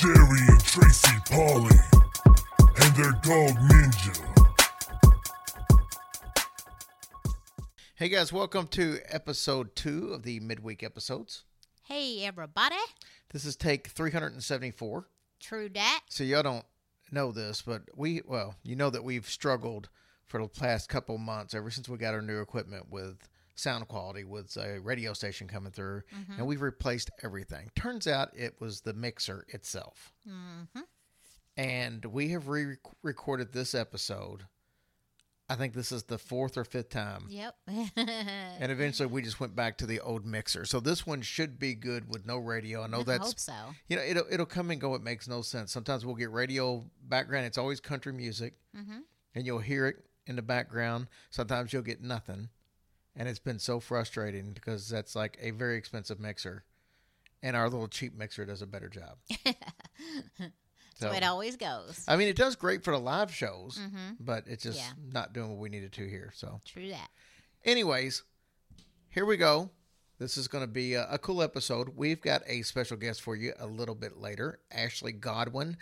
Jerry and Tracy Polly, and their dog Ninja. Hey guys, welcome to episode two of the midweek episodes. Hey, everybody. This is take 374. True dat. So y'all don't know this, but we, well, you know that we've struggled for the past couple months ever since we got our new equipment with sound quality with a radio station coming through and we've replaced everything. Turns out it was the mixer itself. And we have re recorded this episode. I think this is the fourth or fifth time. Yep. And eventually we just went back to the old mixer. So this one should be good with no radio. I know I that's hope so. you know it'll it'll come and go. It makes no sense. Sometimes we'll get radio background. It's always country music, Mm-hmm. and you'll hear it in the background. Sometimes you'll get nothing, and it's been so frustrating because that's like a very expensive mixer, and our little cheap mixer does a better job. So it always goes. I mean, it does great for the live shows, Mm-hmm. but it's just Yeah. not doing what we needed to here. So. True that. Anyways, here we go. This is going to be a, a cool episode. We've got a special guest for you a little bit later, Ashley Godwin.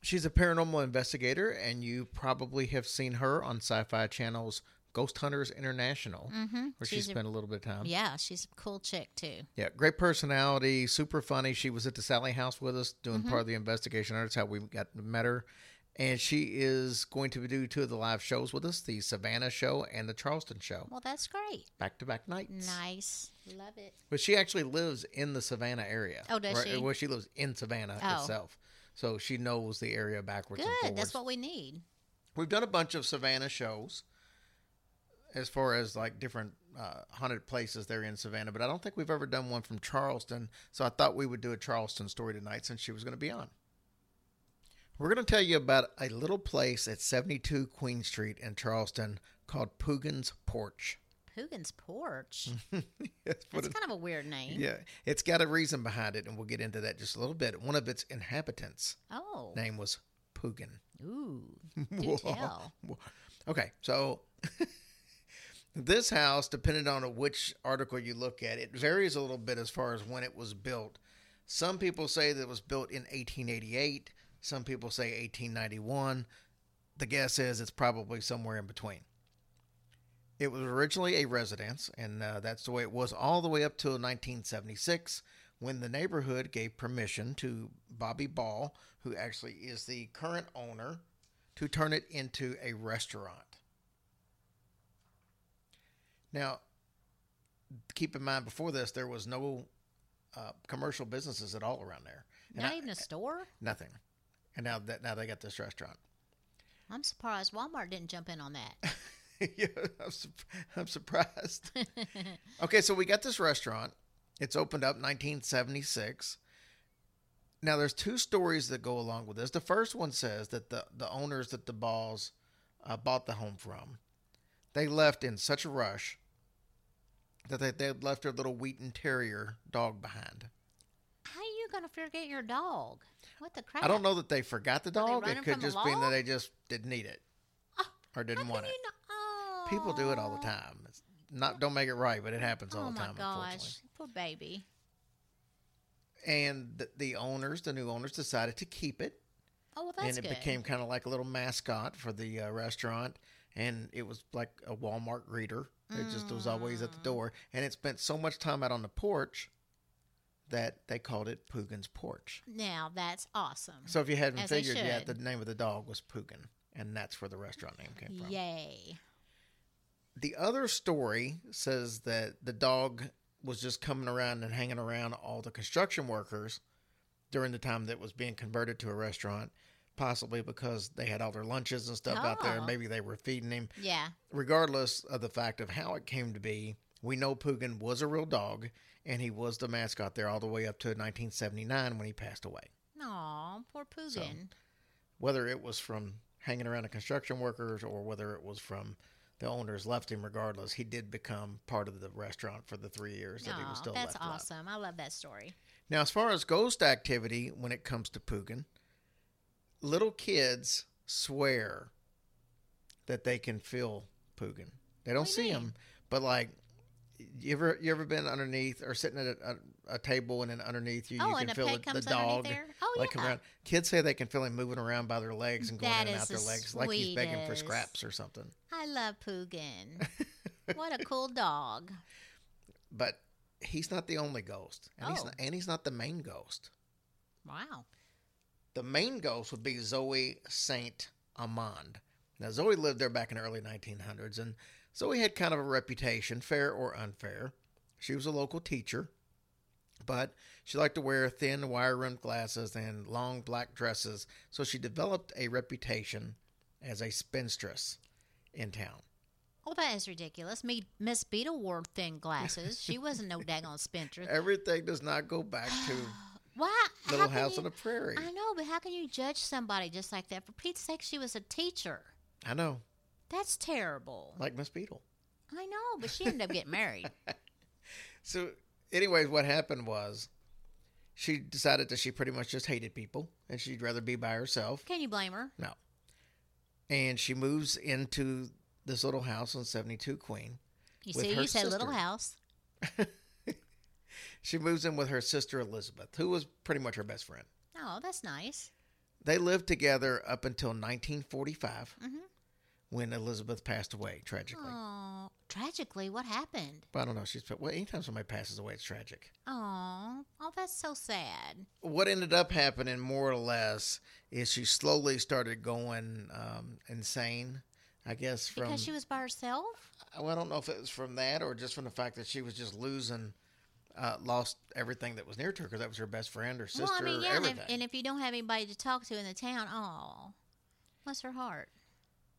She's a paranormal investigator, and you probably have seen her on Sci Fi Channel's Ghost Hunters International, Mm-hmm. where she She's a- spent a little bit of time. Yeah, she's a cool chick too. Yeah, great personality, super funny. She was at the Sally House with us doing Mm-hmm. part of the investigation. That's how we got met her. And she is going to do two of the live shows with us the Savannah show and the Charleston show, Well, that's great. back to back nights. Nice. Love it. But she actually lives in the Savannah area. Oh, does she? Well, she lives in Savannah Oh. itself. So she knows the area backwards and Good. forwards. That's what we need. We've done a bunch of Savannah shows as far as like different uh, haunted places there in Savannah, but I don't think we've ever done one from Charleston. So I thought we would do a Charleston story tonight since she was going to be on. We're going to tell you about a little place at 72 Queen Street in Charleston called Poogan's Porch. Poogan's Porch. That's That's it- kind of a weird name. Yeah, it's got a reason behind it, and we'll get into that just a little bit. One of its inhabitants' Oh. name was Poogan. Ooh. Do tell. Okay, so this house, depending on which article you look at, it varies a little bit as far as when it was built. Some people say that it was built in 1888. Some people say 1891. The guess is it's probably somewhere in between. It was originally a residence, and uh, that's the way it was all the way up till 1976 when the neighborhood gave permission to Bobby Ball, who actually is the current owner, to turn it into a restaurant. Now, keep in mind, before this, there was no uh, commercial businesses at all around there. And Not I- even a store? nothing. And now that now they got this restaurant. I'm surprised Walmart didn't jump in on that. yeah, I'm, sup- I'm surprised. okay, so we got this restaurant. It's opened up 1976. Now, there's two stories that go along with this. The first one says that the, the owners that the Balls uh, bought the home from, they left in such a rush that they, they left their little Wheaten Terrier dog behind. How are you going to forget your dog? What the crap? I don't know that they forgot the dog. It could just be that they just didn't need it or didn't want it. not? Oh. People do it all the time. It's not don't make it right, but it happens all Oh the my time, unfortunately. gosh. Poor baby. And the, the owners, the new owners, decided to keep it, Oh, well, that's good. and it good. became kind of like a little mascot for the uh, restaurant. And it was like a Walmart greeter. It just was always Mm. at the door, and it spent so much time out on the porch that they called it Poogan's Porch. Now, that's awesome. So if you hadn't As figured yet, the name of the dog was Poogan, and that's where the restaurant name came from. Yay. The other story says that the dog was just coming around and hanging around all the construction workers during the time that it was being converted to a restaurant. Possibly because they had all their lunches and stuff out there, and Oh. maybe they were feeding him. Yeah. Regardless of the fact of how it came to be, we know Poogan was a real dog, and he was the mascot there all the way up to 1979 when he passed away. Aw, poor Poogan. Whether it was from hanging around the construction workers or whether it was from the owners left him, regardless, he did become part of the restaurant for the three years that he was still that's left alive. awesome. I love that story. Now, as far as ghost activity when it comes to Poogan, little kids swear that they can feel Poogan. They don't What see him, but like, you ever you ever been underneath or sitting at a, a, a table and then underneath you, oh, you can feel peg the, dog. Oh like yeah. around. Kids say they can feel him moving around by their legs and going That in and out their the legs like he's begging for scraps or something. I love Poogan. what a cool dog. But he's not the only ghost, and he's Oh. not, and he's not the main ghost. Wow. The main ghost would be Zoe Saint Amand. Now, Zoe lived there back in the early 1900s, and Zoe had kind of a reputation, fair or unfair. She was a local teacher, but she liked to wear thin, wire rimmed glasses and long black dresses, so she developed a reputation as a spinstress in town. Oh, that is ridiculous. Me, Miss Beadle wore thin glasses. She wasn't no daggone spinster. Everything does not go back to Why? Little House you- on the Prairie. I know, but how can you judge somebody just like that? For Pete's sake, she was a teacher. I know, That's terrible. like Miss Beadle. I know, but she ended up getting married. So, anyways, what happened was she decided that she pretty much just hated people and she'd rather be by herself. Can you blame her? No. And she moves into this little house on 72 Queen. You see, you said little house. She moves in with her sister Elizabeth, who was pretty much her best friend. Oh, that's nice. They lived together up until 1945 Mhm. when Elizabeth passed away tragically. Oh, tragically, what happened? But I don't know. She's well. Anytime somebody passes away, it's tragic. Oh, oh, that's so sad. what ended up happening more or less is she slowly started going um, insane i guess from Because she was by herself. well, i don't know if it was from that or just from the fact that she was just losing uh, lost everything that was near to her because that was her best friend her sister well, I mean, yeah, and everything if, and if you don't have anybody to talk to in the town, oh, bless her heart.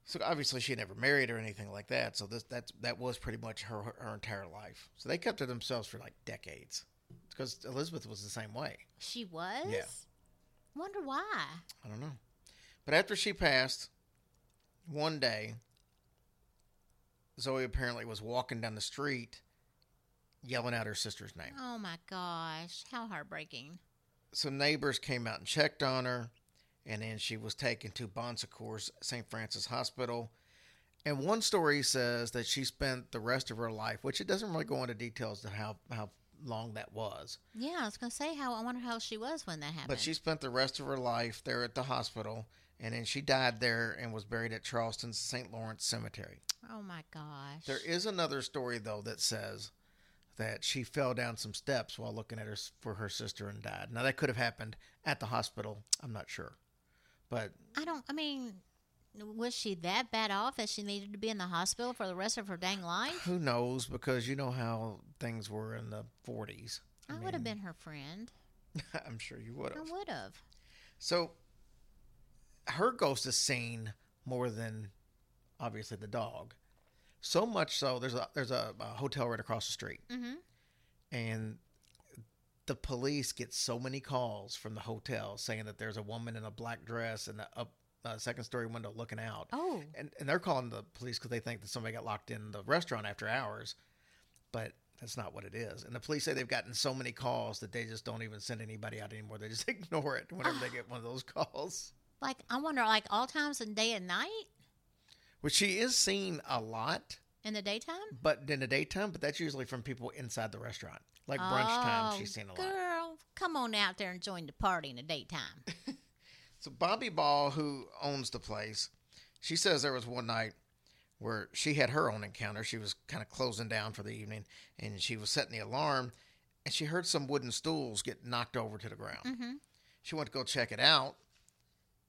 so obviously she never married or anything like that so this that's that was pretty much her her entire life so they kept to themselves for like decades because elizabeth was the same way She was. Yeah. Wonder why. I don't know. But after she passed, one day, Zoe apparently was walking down the street yelling out her sister's name. Oh my gosh, how heartbreaking. Some neighbors came out and checked on her, and then she was taken to Bon Secours St. Francis Hospital. And one story says that she spent the rest of her life, which it doesn't really go into details to how, how long that was. Yeah, I was gonna say how. I wonder how she was when that happened. But she spent the rest of her life there at the hospital, and then she died there and was buried at Charleston's St. Lawrence Cemetery. Oh my gosh. There is another story though that says that she fell down some steps while looking at her for her sister and died. Now that could have happened at the hospital. I'm not sure, but I don't. I mean, was she that bad off that she needed to be in the hospital for the rest of her dang life? who knows? Because you know how things were in the 40s. I, would have been her friend. I'm sure you would have. I would have. So her ghost is seen more than obviously the dog. So much so, there's a there's a, a hotel right across the street, Mm-hmm. and the police get so many calls from the hotel saying that there's a woman in a black dress in the up uh, second story window looking out. Oh, And and they're calling the police because they think that somebody got locked in the restaurant after hours, but that's not what it is. And the police say they've gotten so many calls that they just don't even send anybody out anymore. They just ignore it whenever they get one of those calls. like I wonder, like all times in day and night Which she is seen a lot, in the daytime. but in the daytime. But that's usually from people inside the restaurant, like brunch time. Oh, She's seen a lot. Girl, come on out there and join the party in the daytime. So Bobby Ball, who owns the place, she says there was one night where she had her own encounter. She was kind of closing down for the evening, and she was setting the alarm, and she heard some wooden stools get knocked over to the ground. mm-hmm. She went to go check it out,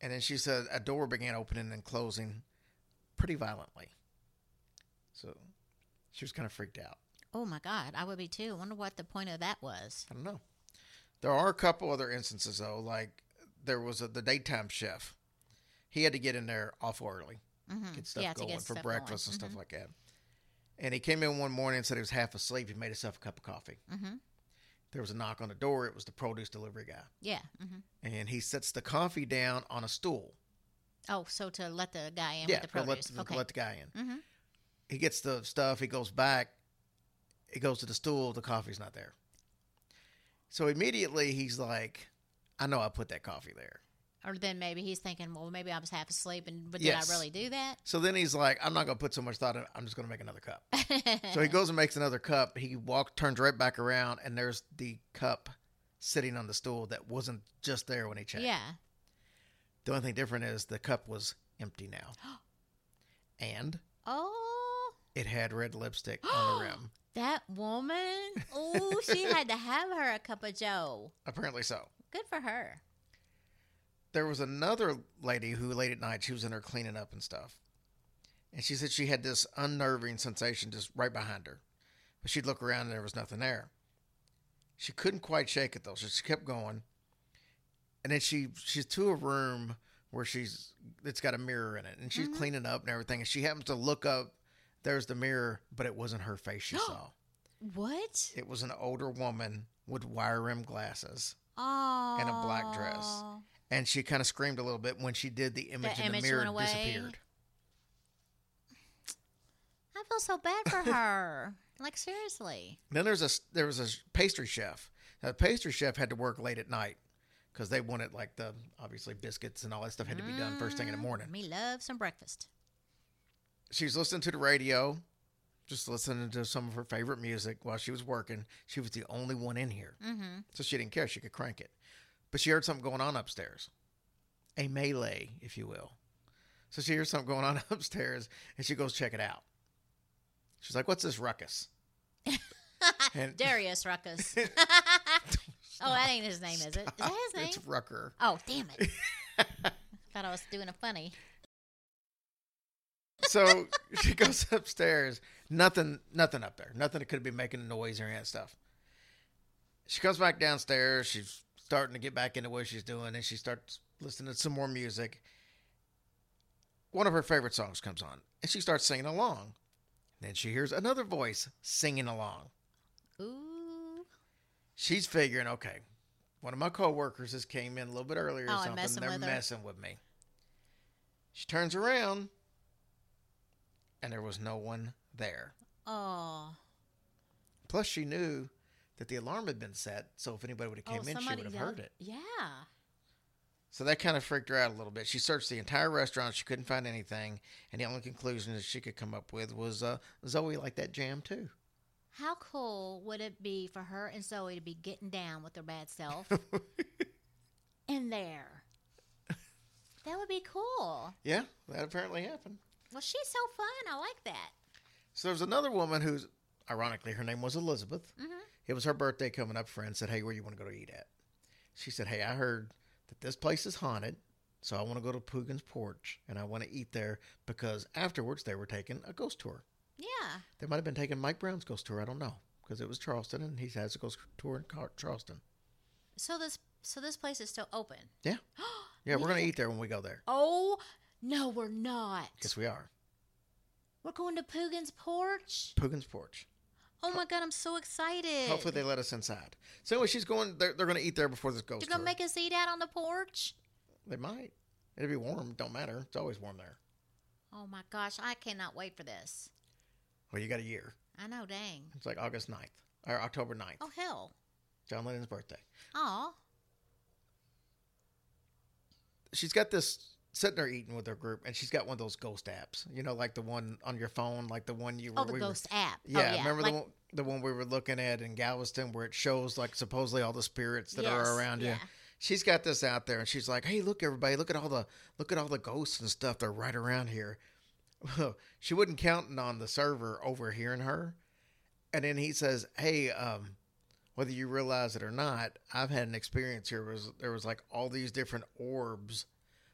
and then she said a door began opening and closing pretty violently. So she was kind of freaked out. Oh my God, I would be too. I wonder what the point of that was. I don't know. There are a couple other instances though, like there was a, the daytime chef he had to get in there awful early, Mhm. get stuff yeah, going get for stuff breakfast and going. stuff like that. And he came in one morning and said he was half asleep. He made himself a cup of coffee. Mm-hmm. There was a knock on the door. It was the produce delivery guy, Yeah. hmm and he sets the coffee down on a stool. Oh, so to let the guy in yeah, with the to let, okay. let the guy in. mm-hmm. He gets the stuff. He goes back. He goes to the stool. The coffee's not there. So immediately he's like, "I know I put that coffee there." Or then maybe he's thinking, well, maybe I was half asleep, and but Yes. did I really do that? So then he's like, "I'm not gonna put so much thought in. I'm just gonna make another cup." so he goes and makes another cup. He walks, turns right back around, and there's the cup sitting on the stool that wasn't just there when he checked. yeah. The only thing different is the cup was empty now, and Oh, it had red lipstick on the rim. that woman. Oh, she had to have her a cup of Joe. Apparently so. Good for her. there was another lady who late at night she was in her cleaning up and stuff and she said she had this unnerving sensation just right behind her but she'd look around and there was nothing there she couldn't quite shake it though so she kept going and then she she's to a room where she's it's got a mirror in it and she's mm-hmm. cleaning up and everything and she happens to look up there's the mirror but it wasn't her face she saw What? it was an older woman with wire rim glasses Oh, And a black dress. and she kind of screamed a little bit when she did the image in image the mirror disappeared. I feel so bad for her. like seriously. Then there's a there was a pastry chef. Now, the pastry chef had to work late at night because they wanted like the obviously biscuits and all that stuff had to be done first thing in the morning. Me love some breakfast. She was listening to the radio, just listening to some of her favorite music while she was working. She was the only one in here, Mm-hmm. so she didn't care. She could crank it, but she heard something going on upstairs, a melee, if you will. So she hears something going on upstairs, and she goes check it out. She's like, "What's this ruckus?" And Darius Ruckus. oh, that ain't his name, is it? Is that his name? It's Rucker. Oh, damn it. Thought I was doing a funny. So she goes upstairs. Nothing, nothing up there. Nothing that could be making a noise or any of that stuff. She comes back downstairs. She's starting to get back into what she's doing, and she starts listening to some more music. One of her favorite songs comes on, and she starts singing along. Then she hears another voice singing along. She's figuring, okay, one of my coworkers just came in a little bit earlier or Oh, something. messing They're with messing with me. She turns around, and there was no one there. Oh. Plus, she knew that the alarm had been set, so if anybody would have oh, came in, she would have heard it. Yeah. So that kind of freaked her out a little bit. She searched the entire restaurant. She couldn't find anything, and the only conclusion that she could come up with was uh, Zoe liked that jam too. How cool would it be for her and Zoe to be getting down with their bad self in there? That would be cool. Yeah, that apparently happened. Well, she's so fun. I like that. So there's another woman who's, ironically, her name was Elizabeth. Mhm. It was her birthday coming up. Friend said, "Hey, where you want to go to eat at?" She said, "Hey, I heard that this place is haunted, so I want to go to Poogan's Porch and I want to eat there because afterwards they were taking a ghost tour. Yeah. They might have been taking Mike Brown's ghost tour. I don't know because it was Charleston and he has a ghost tour in Car- Charleston. So this so this place is still open. Yeah, yeah, We we're gonna eat there when we go there. Oh no, we're not. Yes, we are. We're going to Poogan's porch. Poogan's Porch. Oh my god, I'm so excited. Hopefully they let us inside. So anyway, she's going. They're, they're going to eat there before this ghost You're gonna tour. make us eat out on the porch? They might. It'll be warm. Don't matter. It's always warm there. Oh my gosh, I cannot wait for this. Well, you got a year. I know, dang. It's like August 9th or October 9th. Oh hell. John Lennon's birthday. Aw. She's got this sitting there eating with her group, and she's got one of those ghost apps. You know, like the one on your phone, like the one you oh, were. Oh, the we were- ghost app. yeah, oh, yeah. remember like, the one, the one we were looking at in Galveston, where it shows like supposedly all the spirits that Yes, are around you. yeah. She's got this out there, and she's like, "Hey, look, everybody! Look at all the look at all the ghosts and stuff. They're right around here." She wasn't counting on the server overhearing her, and then he says, "Hey, um, whether you realize it or not, I've had an experience here. Was there was like all these different orbs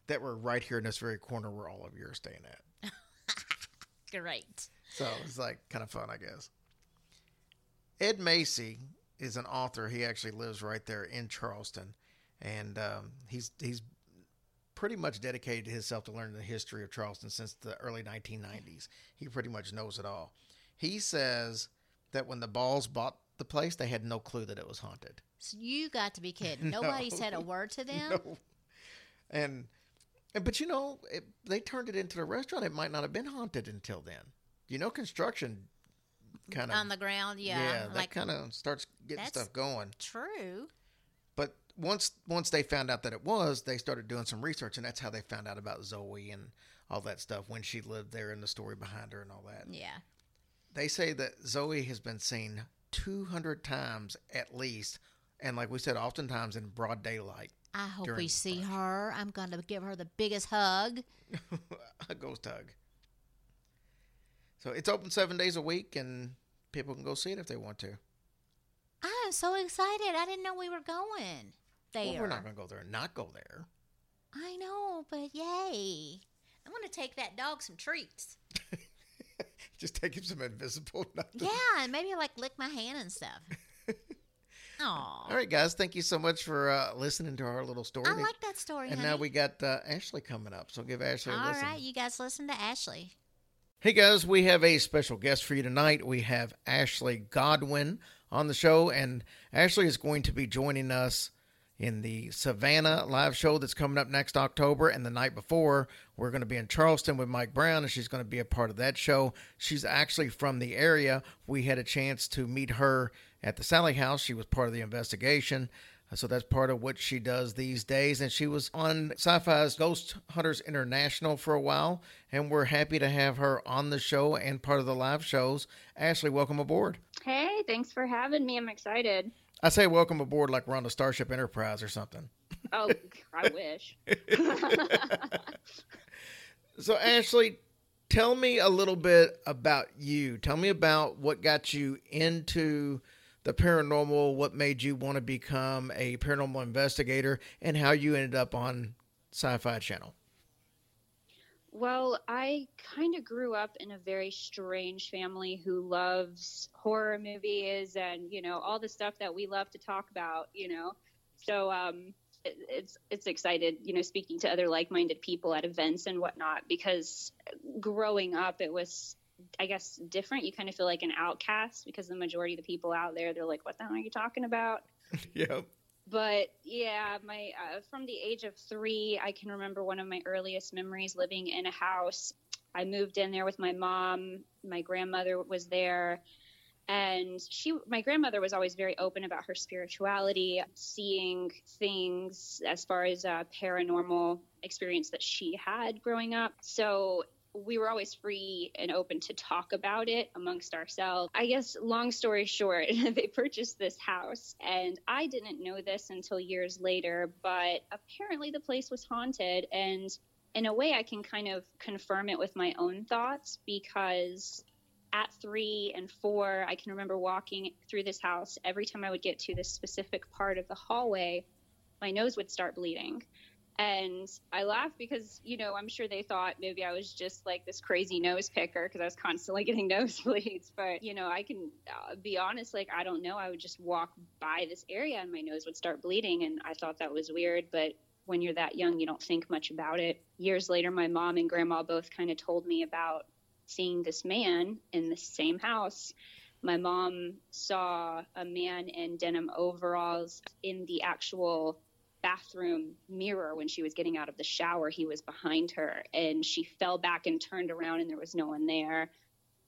that were right here in this very corner where all of you are staying at. Great. So it's like kind of fun, I guess. Ed Macy is an author. He actually lives right there in Charleston, and um, he's he's pretty much dedicated himself to learning the history of Charleston since the early 1990s. He pretty much knows it all. He says that when the Balls bought the place, they had no clue that it was haunted. So you got to be kidding. Nobody said a word to them. No. And, and but you know, it, they turned it into a restaurant. It might not have been haunted until then. You know, construction kind of On the ground, yeah. yeah, that like kind of starts getting stuff going. true. Once once they found out that it was, they started doing some research, and that's how they found out about Zoe and all that stuff when she lived there and the story behind her and all that. Yeah. They say that Zoe has been seen 200 times at least, and like we said, oftentimes in broad daylight. I hope we see her. I'm going to give her the biggest hug. a ghost hug. So it's open seven days a week, and people can go see it if they want to. I'm so excited. I didn't know we were going there. Well, we're not going to go there and not go there. I know, but yay. I want to take that dog some treats. Just take him some invisible nothing. Yeah, and maybe like lick my hand and stuff. Aw. All right, guys. Thank you so much for uh, listening to our little story. I like that story, and honey. now we got uh, Ashley coming up, so give Ashley a listen. right, you guys listen to Ashley. Hey guys, we have a special guest for you tonight. We have Ashley Godwin on the show, and Ashley is going to be joining us in the Savannah live show that's coming up next October. And the night before, we're going to be in Charleston with Mike Brown, and she's going to be a part of that show. She's actually from the area. We had a chance to meet her at the Sally House. She was part of the investigation. So that's part of what she does these days. And she was on Sci Fi's Ghost Hunters International for a while. And we're happy to have her on the show and part of the live shows. Ashley, welcome aboard. Hey, thanks for having me. I'm excited. I say welcome aboard like we're on the Starship Enterprise or something. Oh, I wish. So, Ashley, tell me a little bit about you. Tell me about what got you into the paranormal, what made you want to become a paranormal investigator, and how you ended up on Sci Fi Channel. Well, I kind of grew up in a very strange family who loves horror movies and, you know, all the stuff that we love to talk about, you know. So, um, it, it's it's excited, you know, speaking to other like-minded people at events and whatnot because growing up it was I guess different. You kind of feel like an outcast because the majority of the people out there they're like, "What the hell are you talking about?" Yep. But yeah my uh, from the age of three i can remember one of my earliest memories living in a house. I moved in there with my mom. My grandmother was there. And she my grandmother was always very open about her spirituality seeing things as far as a paranormal experience that she had growing up. So we were always free and open to talk about it amongst ourselves. I guess, long story short, they purchased this house, and I didn't know this until years later, but apparently the place was haunted. And in a way, I can kind of confirm it with my own thoughts because at three and four, I can remember walking through this house. Every time I would get to this specific part of the hallway, my nose would start bleeding. And I laugh because, you know, I'm sure they thought maybe I was just like this crazy nose picker because I was constantly getting nosebleeds. But, you know, I can uh, be honest, like, I don't know. I would just walk by this area and my nose would start bleeding. And I thought that was weird. But when you're that young, you don't think much about it. Years later, my mom and grandma both kind of told me about seeing this man in the same house. My mom saw a man in denim overalls in the actual bathroom mirror when she was getting out of the shower. He was behind her and she fell back and turned around and there was no one there.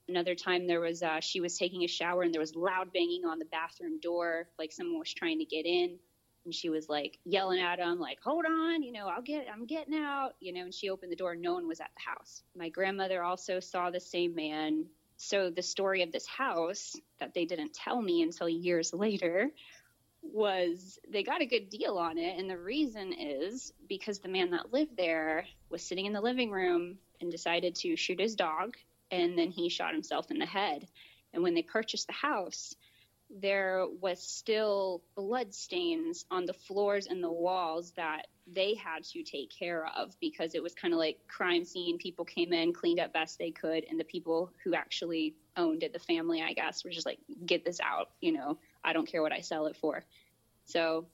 Another time there was uh, she was taking a shower and there was loud banging on the bathroom door, like someone was trying to get in. And she was like yelling at him, like, "Hold on, you know, I'll get, I'm getting out," you know. And she opened the door, no one was at the house. My grandmother also saw the same man. So the story of this house that they didn't tell me until years later was they got a good deal on it. And the reason is because the man that lived there was sitting in the living room and decided to shoot his dog. And then he shot himself in the head. And when they purchased the house, there was still blood stains on the floors and the walls that they had to take care of because it was kind of like crime scene people came in cleaned up best they could and the people who actually owned it the family i guess were just like get this out you know i don't care what i sell it for so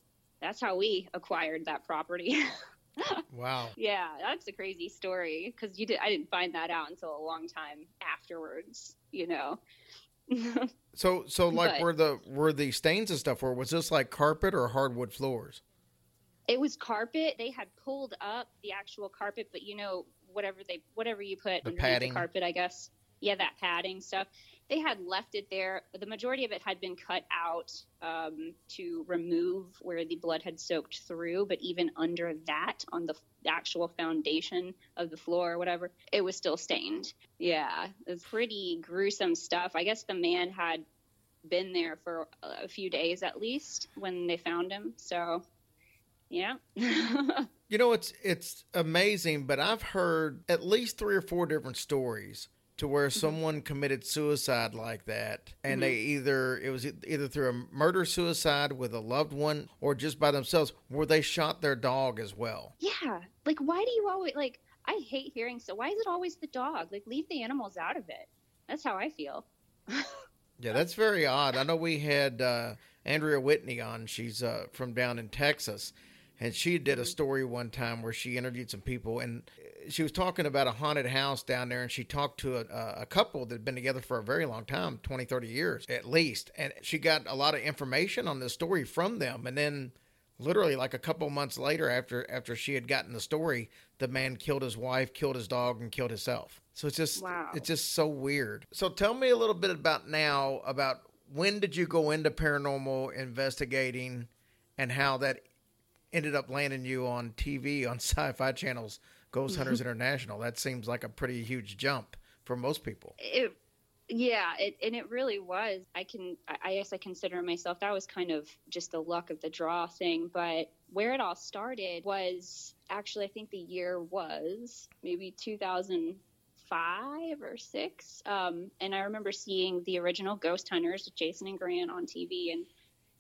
that's how we acquired that property Wow. yeah, that's a crazy story because you did. I didn't find that out until a long time afterwards. You know. So so like But- were the were the stains and stuff or was this like carpet or hardwood floors? it was carpet. They had pulled up the actual carpet, but you know, whatever they whatever you put The underneath padding. the carpet, I guess. Yeah, that padding stuff. They had left it there. The majority of it had been cut out um, to remove where the blood had soaked through, but even under that, on the actual foundation of the floor or whatever, it was still stained. Yeah, it's pretty gruesome stuff. I guess the man had been there for a few days at least when they found him. So, yeah. You know, it's it's amazing, but I've heard at least three or four different stories to where someone committed suicide like that, and they either it was either through a murder suicide with a loved one or just by themselves, where they shot their dog as well. Yeah. Like, why do you always, like, I hate hearing so. Why is it always the dog? Like, leave the animals out of it. That's how I feel. Yeah, that's very odd. I know we had uh, Andrea Whitney on. She's uh, from down in Texas, and she did a story one time where she interviewed some people, and she was talking about a haunted house down there, and she talked to a, a couple that had been together for a very long time 20, 30 years at least. And she got a lot of information on this story from them. And then literally like a couple months later after after she had gotten the story the man killed his wife killed his dog and killed himself so it's just Wow. it's just so weird so tell me a little bit about now about when did you go into paranormal investigating and how that ended up landing you on tv on sci-fi channels ghost hunters international that seems like a pretty huge jump for most people It, yeah, it, and it really was. I can, I- guess I consider myself, that was kind of just the luck of the draw thing. But where it all started was actually, I think the year was maybe 2005 or six. Um, and I remember seeing the original Ghost Hunters with Jason and Grant on TV. And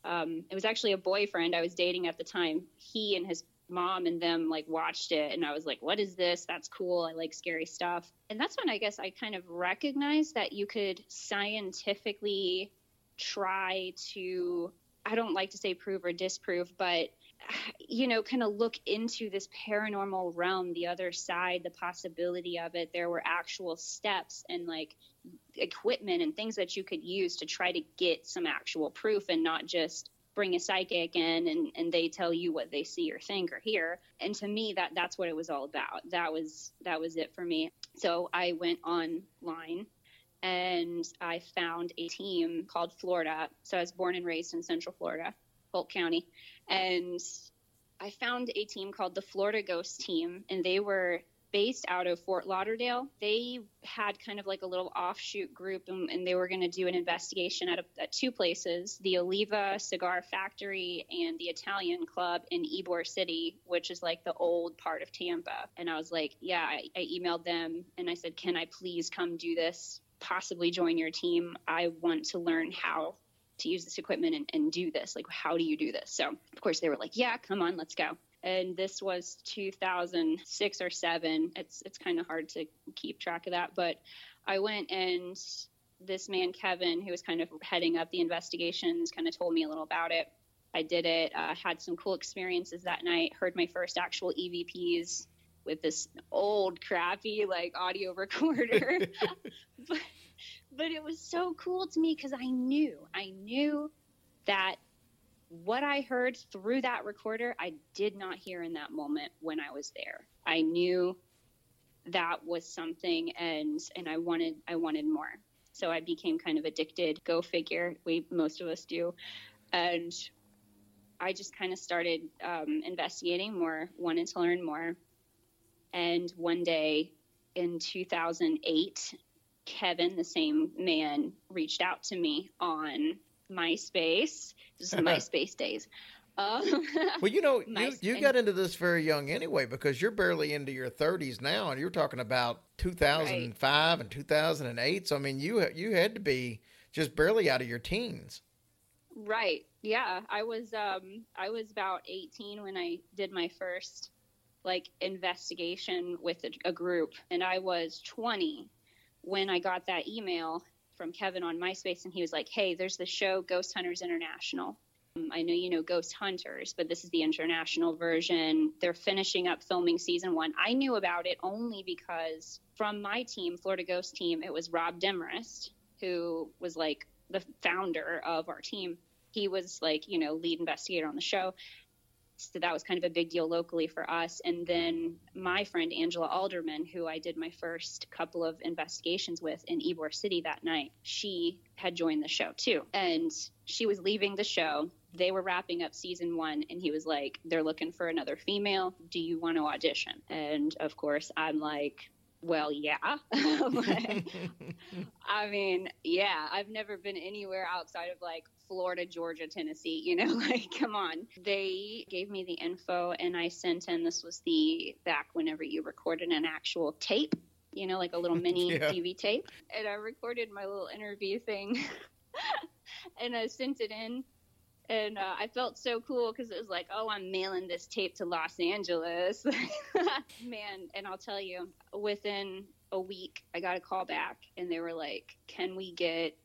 um, it was actually a boyfriend I was dating at the time. He and his mom and them like watched it and I was like, what is this? That's cool. I like scary stuff. And that's when I guess I kind of recognized that you could scientifically try to, I don't like to say prove or disprove, but you know, kind of look into this paranormal realm, the other side, the possibility of it. There were actual steps and like equipment and things that you could use to try to get some actual proof and not just bring a psychic in and, and they tell you what they see or think or hear. And to me that that's what it was all about. That was that was it for me. So i went online and i found a team called florida. So i was born and raised in central florida polk county and i found a team called the florida ghost team and they were based out of Fort Lauderdale. They had kind of like a little offshoot group, and, and they were going to do an investigation at, a, at two places the Oliva Cigar Factory and the Italian Club in Ybor City, which is like the old part of Tampa. And I was like, yeah, I, I emailed them and I said, can I please come do this? Possibly join your team. I want to learn how to use this equipment and, and do this. Like, how do you do this? So, of course, they were like, yeah, come on, let's go. And this was 2006 or 7 it's it's kind of hard to keep track of that but i went and this man kevin who was kind of heading up the investigations kind of told me a little about it. I did it. Uh, had some cool experiences that night. Heard my first actual evps with this old crappy like audio recorder. but but it was so cool to me because i knew i knew that what I heard through that recorder, I did not hear in that moment when I was there. I knew that was something, and and I wanted I wanted more. So I became kind of addicted. Go figure. We most of us do, and I just kind of started um, investigating more, wanted to learn more. And one day in 2008, Kevin, the same man, reached out to me on MySpace. This is MySpace days. Um, Well, you know, you, you got into this very young anyway because you're barely into your 30s now, and you're talking about 2005 and 2008. So I mean, you you had to be just barely out of your teens. right. Yeah. I was um I was about 18 when I did my first like investigation with a, a group and I was 20 when I got that email from Kevin on MySpace and he was like, "Hey, there's the show Ghost Hunters International." Um, I know you know Ghost Hunters, but this is the international version. They're finishing up filming season one. I knew about it only because from my team, Florida Ghost team, it was Rob Demarest, who was like the founder of our team. He was like, you know, lead investigator on the show. So that was kind of a big deal locally for us. And then my friend Angela Alderman, who I did my first couple of investigations with in Ybor City that night, she had joined the show too. And she was leaving the show. They were wrapping up season one, and he was like, They're looking for another female. Do you want to audition? And of course, I'm like, well, yeah. like, I mean, yeah, I've never been anywhere outside of like Florida, Georgia, Tennessee, you know, like, come on. They gave me the info and I sent in, this was the back whenever you recorded an actual tape, you know, like a little mini Yeah. DV tape. And I recorded my little interview thing and I sent it in. And uh, I felt so cool because it was like, oh, I'm mailing this tape to Los Angeles. Man, and I'll tell you, within a week, I got a call back and they were like, can we get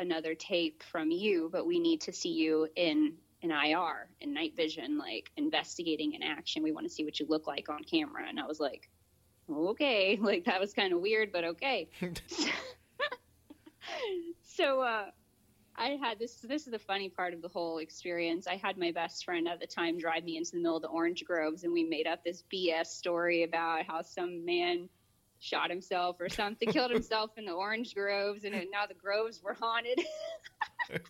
another tape from you, but we need to see you in an IR in night vision, like investigating in action. We want to see what you look like on camera. And I was like, okay, like that was kind of weird, but okay. so uh, I had this. This is the funny part of the whole experience. I had my best friend at the time drive me into the middle of the orange groves, and we made up this BS story about how some man shot himself or something, killed himself in the orange groves, and now the groves were haunted.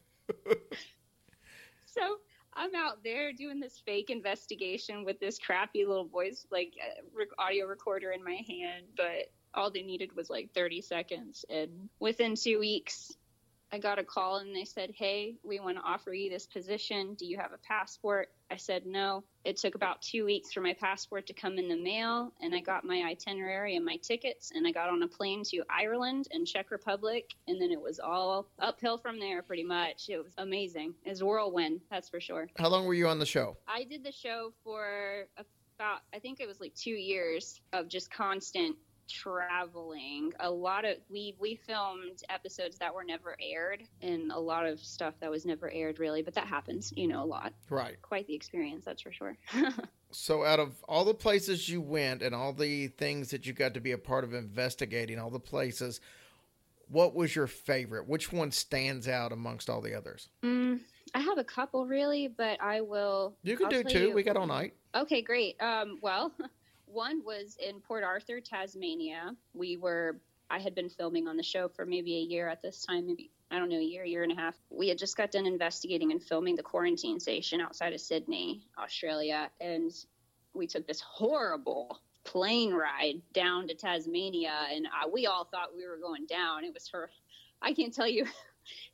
so I'm out there doing this fake investigation with this crappy little voice, like uh, audio recorder in my hand, but all they needed was like 30 seconds. And within two weeks, I got a call and they said, Hey, we want to offer you this position. Do you have a passport? I said no. It took about two weeks for my passport to come in the mail, and I got my itinerary and my tickets, and I got on a plane to Ireland and Czech Republic, and then it was all uphill from there pretty much. It was amazing. It was a whirlwind, that's for sure. How long were you on the show? I did the show for about, I think it was like two years of just constant traveling a lot of we we filmed episodes that were never aired and a lot of stuff that was never aired really but that happens you know a lot Right. quite the experience that's for sure So, out of all the places you went and all the things that you got to be a part of investigating, all the places, what was your favorite? Which one stands out amongst all the others? mm, i have a couple really but i will You can I'll do two. you- We got all night. Okay, great. Um, well, one was in Port Arthur, Tasmania. We were, I had been filming on the show for maybe a year at this time, maybe, I don't know, a year, year and a half. We had just got done investigating and filming the quarantine station outside of Sydney, Australia. And we took this horrible plane ride down to Tasmania. And uh, we all thought we were going down. It was her. I can't tell you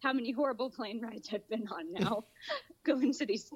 how many horrible plane rides I've been on now, going to these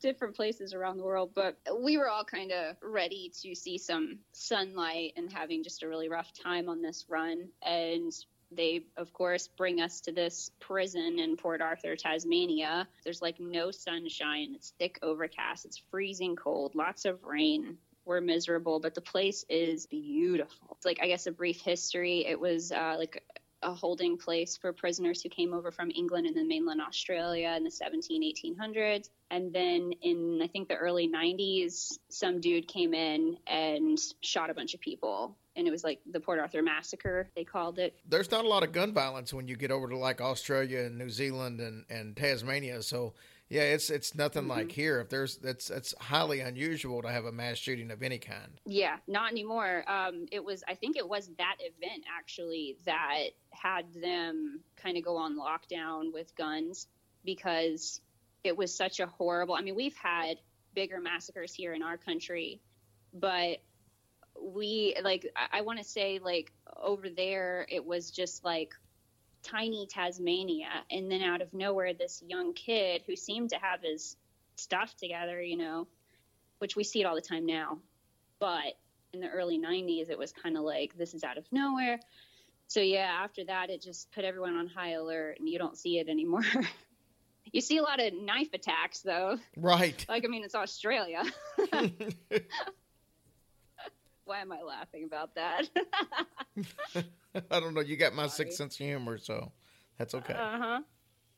different places around the world. But we were all kind of ready to see some sunlight and having just a really rough time on this run. And they, of course, bring us to this prison in Port Arthur, Tasmania. There's like no sunshine. It's thick overcast. It's freezing cold. Lots of rain. We're miserable, but the place is beautiful. It's like, I guess, a brief history. It was uh, like a holding place for prisoners who came over from England and then mainland Australia in the 17, 1800s. And then in, I think, the early 90s, some dude came in and shot a bunch of people. And it was like the Port Arthur Massacre, they called it. There's not a lot of gun violence when you get over to like Australia and New Zealand and, and Tasmania. So, yeah, it's it's nothing like here. If there's that's it's highly unusual to have a mass shooting of any kind. Yeah, not anymore. Um, it was, I think it was that event actually that had them kind of go on lockdown with guns because it was such a horrible. I mean, we've had bigger massacres here in our country, but we like I, I want to say like over there it was just like tiny Tasmania, and then out of nowhere this young kid who seemed to have his stuff together, you know, which we see it all the time now, but in the early 90s it was kind of like this is out of nowhere. So yeah, after that it just put everyone on high alert, and you don't see it anymore. you see a lot of knife attacks though. Right. Like I mean, it's Australia. Why am I laughing about that? I don't know. You got my Sorry. sixth sense of humor, so that's okay. Uh huh.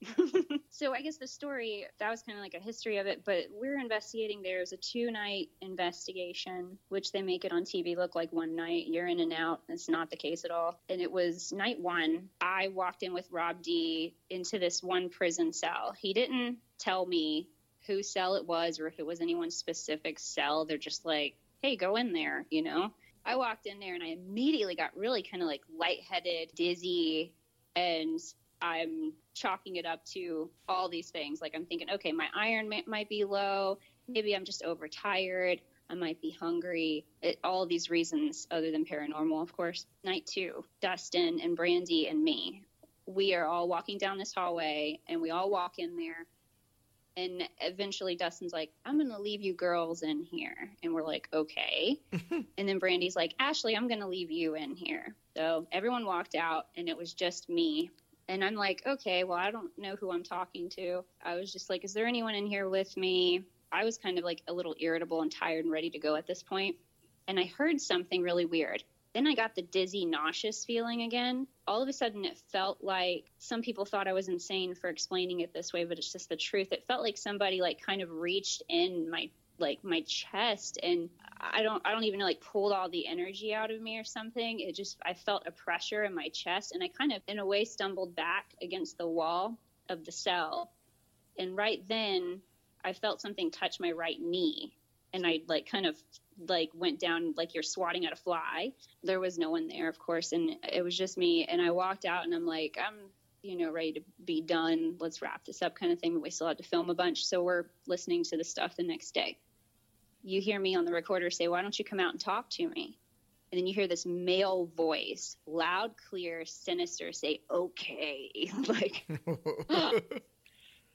so I guess the story that was kind of like a history of it, but we're investigating. There's a two night investigation, which they make it on TV look like one night. You're in and out. It's not the case at all. And it was night one. I walked in with Rob D into this one prison cell. He didn't tell me whose cell it was or if it was anyone's specific cell. They're just like, hey, go in there, you know? I walked in there and I immediately got really kind of like lightheaded, dizzy, and I'm chalking it up to all these things. Like I'm thinking, okay, my iron might be low. Maybe I'm just overtired. I might be hungry. It, all these reasons, other than paranormal, of course. Night two, Dustin and Brandy and me. We are all walking down this hallway, and we all walk in there. And eventually, Dustin's like, "I'm gonna leave you girls in here," and we're like, "Okay." and then Brandy's like, "Ashley, I'm gonna leave you in here." So everyone walked out, and it was just me and I'm like, okay, well, I don't know who I'm talking to. I was just like, is there anyone in here with me? I was kind of like a little irritable and tired and ready to go at this point. And I heard something really weird. Then I got the dizzy, nauseous feeling again. All of a sudden, it felt like some people thought I was insane for explaining it this way, but it's just the truth. It felt like somebody like kind of reached in my like my chest and I don't I don't even know like pulled all the energy out of me or something. It just I felt a pressure in my chest and I kind of in a way stumbled back against the wall of the cell. And right then I felt something touch my right knee and I like kind of like went down like you're swatting at a fly. There was no one there, of course, and it was just me. And I walked out and I'm like, I'm you know ready to be done. Let's wrap this up, kind of thing. But we still had to film a bunch, so we're listening to the stuff the next day you hear me on the recorder say, Why don't you come out and talk to me? And then you hear this male voice, loud, clear, sinister, say, Okay. like,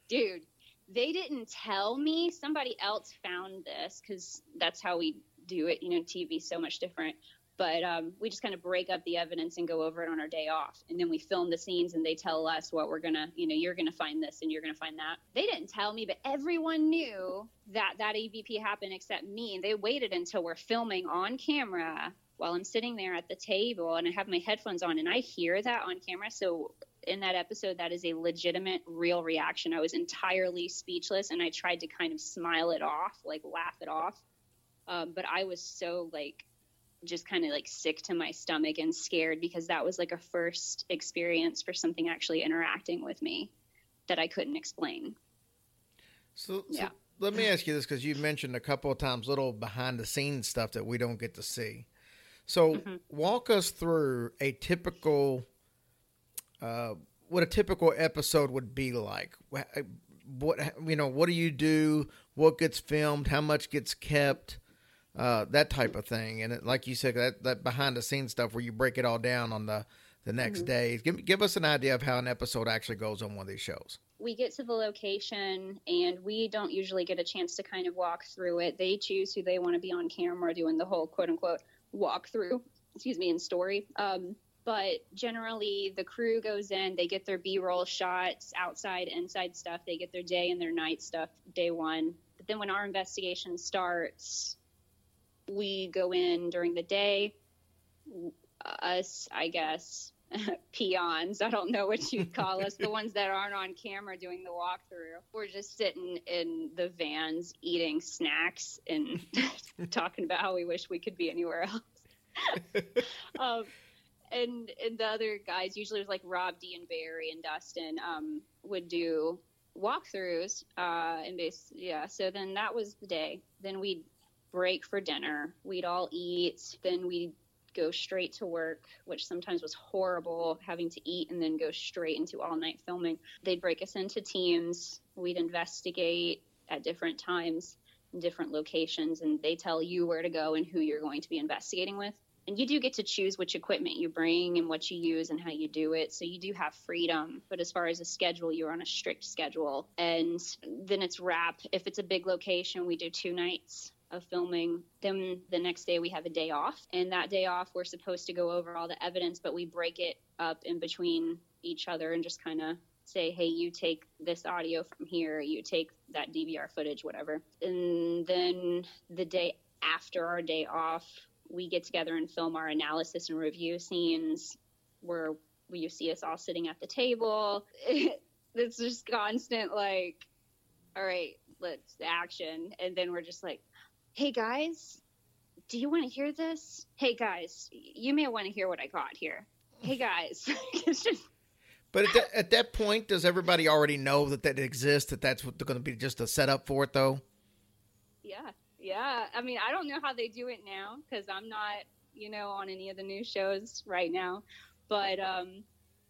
dude, they didn't tell me. Somebody else found this because that's how we do it. You know, TV so much different. But um, we just kind of break up the evidence and go over it on our day off. And then we film the scenes and they tell us what we're gonna you know you're gonna find this and you're gonna find that. They didn't tell me but everyone knew that that evp happened except me. And they waited until we're filming on camera while i'm sitting there at the table and i have my headphones on and i hear that on camera. So in that episode that is a legitimate real reaction. I was entirely speechless and i tried to kind of smile it off like laugh it off um, but i was so like just kind of like sick to my stomach and scared because that was like a first experience for something actually interacting with me that I couldn't explain. So, so yeah. let me ask you this because you mentioned a couple of times little behind the scenes stuff that we don't get to see. So, mm-hmm. walk us through a typical, uh, what a typical episode would be like. What you know, what do you do? What gets filmed? How much gets kept? Uh, that type of thing. And it, like you said, that, that behind the scenes stuff where you break it all down on the, the next mm-hmm. day. Give, give us an idea of how an episode actually goes on one of these shows. We get to the location and we don't usually get a chance to kind of walk through it. They choose who they want to be on camera doing the whole quote unquote walk through, excuse me, in story. Um, but generally, the crew goes in, they get their B roll shots, outside, inside stuff. They get their day and their night stuff day one. But then when our investigation starts, we go in during the day. Us, I guess, peons. I don't know what you'd call us. The ones that aren't on camera doing the walkthrough. We're just sitting in the vans eating snacks and talking about how we wish we could be anywhere else. um, and and the other guys, usually it was like Rob D and Barry and Dustin, um, would do walkthroughs. Uh, and base, yeah. So then that was the day. Then we'd break for dinner. We'd all eat, then we'd go straight to work, which sometimes was horrible having to eat and then go straight into all night filming. They'd break us into teams. We'd investigate at different times in different locations, and they tell you where to go and who you're going to be investigating with. And you do get to choose which equipment you bring and what you use and how you do it. So you do have freedom. But as far as a schedule, you're on a strict schedule. And then it's wrap. If it's a big location, we do two nights of filming. Then the next day we have a day off, and that day off we're supposed to go over all the evidence, but we break it up in between each other and just kind of say, hey, you take this audio from here, you take that DVR footage, whatever. And then the day after our day off, we get together and film our analysis and review scenes where you see us all sitting at the table. it's just constant like, all right, let's action, and then we're just like, hey guys, do you want to hear this? Hey guys, you may want to hear what I got here. Hey guys, it's just But at that, at that point, does everybody already know that that exists? That that's what they're going to be just a setup for it, though. Yeah, yeah. I mean, I don't know how they do it now because I'm not, you know, on any of the new shows right now. But um,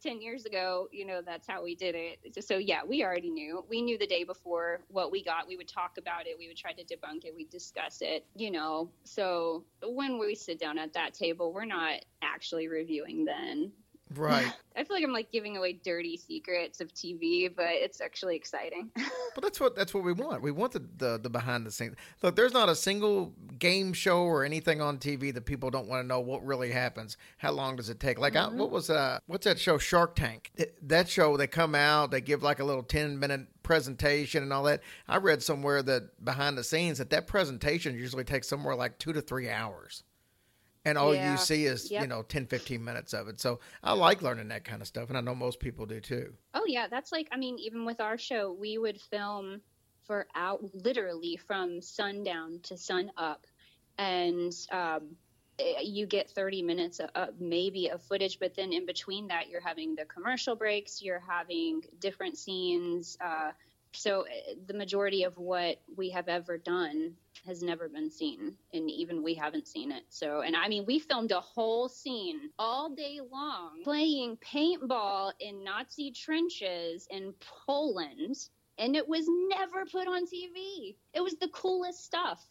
ten years ago, you know, that's how we did it. So yeah, we already knew. We knew the day before what we got. We would talk about it. We would try to debunk it. We would discuss it. You know, so when we sit down at that table, we're not actually reviewing then. Right. I feel like I'm like giving away dirty secrets of TV, but it's actually exciting. But that's what that's what we want. We want the, the the behind the scenes. Look, there's not a single game show or anything on TV that people don't want to know what really happens. How long does it take? Like, I, what was uh, what's that show? Shark Tank. Th- That show, they come out, they give like a little ten minute presentation and all that. I read somewhere that behind the scenes that that presentation usually takes somewhere like two to three hours. And all Yeah. you see is, you know, 10, 15 minutes of it. So I like learning that kind of stuff. And I know most people do too. Oh yeah, that's like I mean, even with our show, we would film for out literally from sundown to sun up, and um, eh, you get 30 minutes of, of maybe of footage, but then in between that, you're having the commercial breaks, you're having different scenes. Uh, so eh, the majority of what we have ever done has never been seen, and even we haven't seen it. So, and I mean, we filmed a whole scene all day long playing paintball in Nazi trenches in Poland, and it was never put on TV. It was the coolest stuff.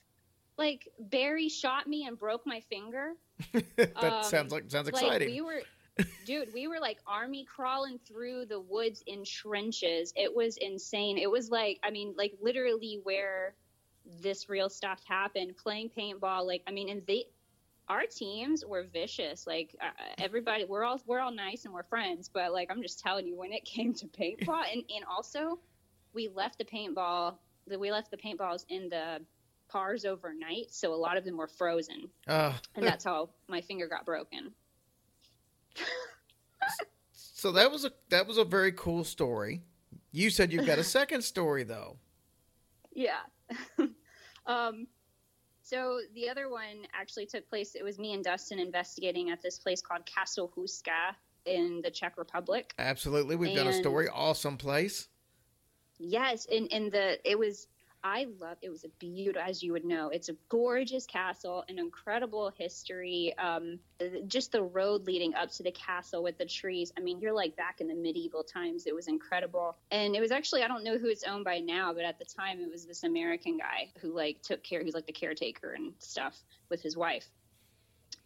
Like Barry shot me and broke my finger. that Um, sounds like sounds Like exciting. we were, dude, we were like army crawling through the woods in trenches. It was insane. It was like, I mean, like literally where this real stuff happened. Playing paintball, like I mean, and they, our teams were vicious. Like uh, everybody, we're all we're all nice and we're friends, but like I'm just telling you, when it came to paintball, and and also, we left the paintball. The, we left the paintballs in the cars overnight, so a lot of them were frozen, Uh, and that's how my finger got broken. So that was a that was a very cool story. You said you've got a second story though. Yeah. um, so the other one actually took place. It was me and Dustin investigating at this place called Castle Houska in the Czech Republic. Absolutely, we've got a story. Awesome place. Yes, and in the it was I love it was a beautiful as you would know. It's a gorgeous castle, an incredible history. Um, just the road leading up to the castle with the trees. I mean, you're like back in the medieval times. It was incredible, and it was actually I don't know who it's owned by now, but at the time it was this American guy who like took care. He's like the caretaker and stuff with his wife.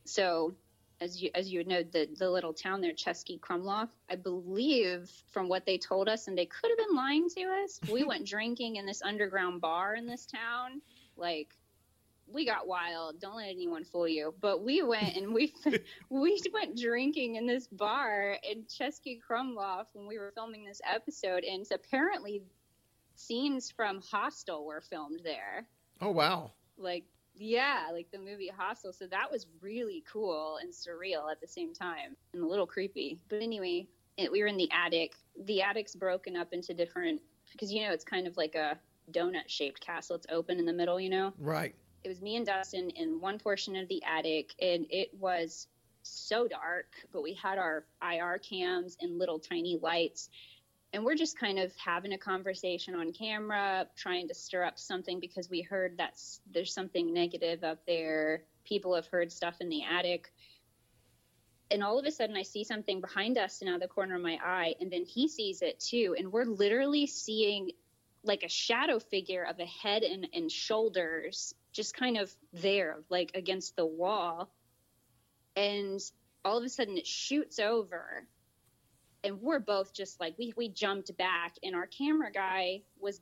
So as you as you know, the the little town there, Český Krumlov, I believe from what they told us, and they could have been lying to us. We went drinking in this underground bar in this town, like. We got wild. Don't let anyone fool you. But we went and we we went drinking in this bar in Český Krumlov when we were filming this episode, and apparently scenes from Hostel were filmed there Oh wow. like yeah like the movie hostel so that was really cool and surreal at the same time and a little creepy but anyway it, we were in the attic the attic's broken up into different because you know it's kind of like a donut shaped castle it's open in the middle you know Right. it was me and Dustin in one portion of the attic, and it was so dark, but we had our IR cams and little tiny lights. And we're just kind of having a conversation on camera, trying to stir up something because we heard that there's something negative up there. People have heard stuff in the attic. And all of a sudden, I see something behind us and out of the corner of my eye, and then he sees it too. And we're literally seeing like a shadow figure of a head and, and shoulders just kind of there, like against the wall. And all of a sudden it shoots over. And we're both just like we, we jumped back and our camera guy was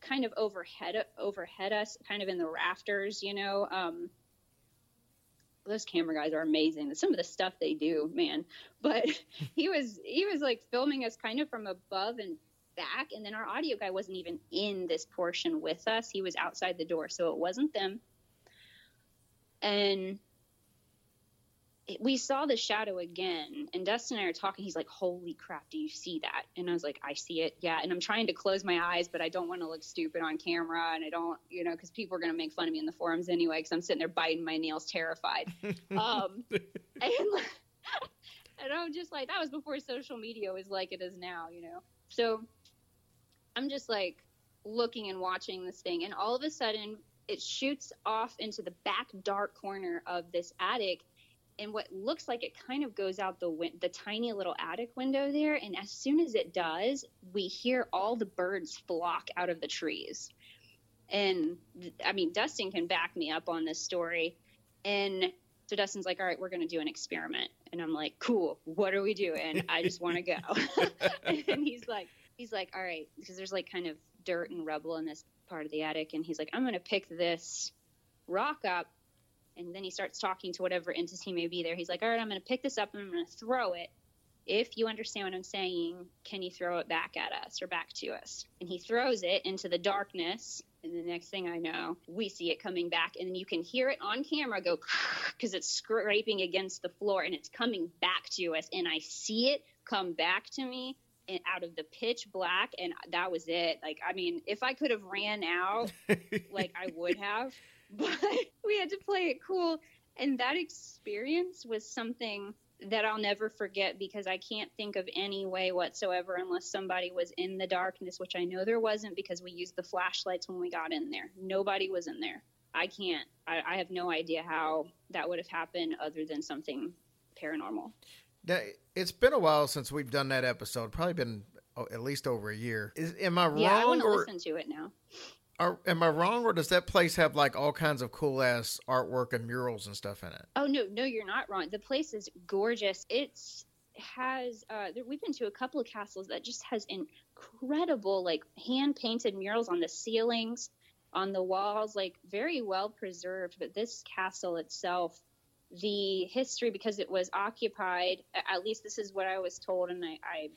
kind of overhead overhead us, kind of in the rafters, you know. Um those camera guys are amazing. Some of the stuff they do, man. But he was he was like filming us kind of from above and back and then our audio guy wasn't even in this portion with us he was outside the door so it wasn't them and we saw the shadow again and dustin and i are talking he's like holy crap do you see that? And i was like i see it yeah. And i'm trying to close my eyes but i don't want to look stupid on camera and i don't you know because people are going to make fun of me in the forums anyway because i'm sitting there biting my nails terrified. Um and, and i'm just like that was before social media was like it is now you know? So i'm just like looking and watching this thing and all of a sudden it shoots off into the back dark corner of this attic and what looks like it kind of goes out the win- the tiny little attic window there and as soon as it does we hear all the birds flock out of the trees. And i mean dustin can back me up on this story. And so dustin's like all right we're going to do an experiment. And i'm like cool what are we doing? I just want to go. And he's like he's like all right because there's like kind of dirt and rubble in this part of the attic. And he's like i'm going to pick this rock up and then he starts talking to whatever entity may be there. He's like all right i'm going to pick this up and i'm going to throw it. If you understand what i'm saying can you throw it back at us or back to us? And he throws it into the darkness and the next thing i know we see it coming back and you can hear it on camera go because it's scraping against the floor and it's coming back to us and i see it come back to me and out of the pitch black and that was it. Like i mean if i could have ran out like i would have but we had to play it cool and that experience was something that I'll never forget because I can't think of any way whatsoever unless somebody was in the darkness, which I know there wasn't because we used the flashlights when we got in there. Nobody was in there. I can't. I, I have no idea how that would have happened other than something paranormal. Now, it's been a while since we've done that episode. Probably been oh, at least over a year. Is, am I wrong? Yeah, I want to or listen to it now. Are, am I wrong, or does that place have like all kinds of cool ass artwork and murals and stuff in it? Oh no, no, you're not wrong. The place is gorgeous. It's has uh, there, we've been to a couple of castles that just has incredible like hand painted murals on the ceilings, on the walls, like very well preserved. But this castle itself, the history because it was occupied. At least this is what I was told, and I. I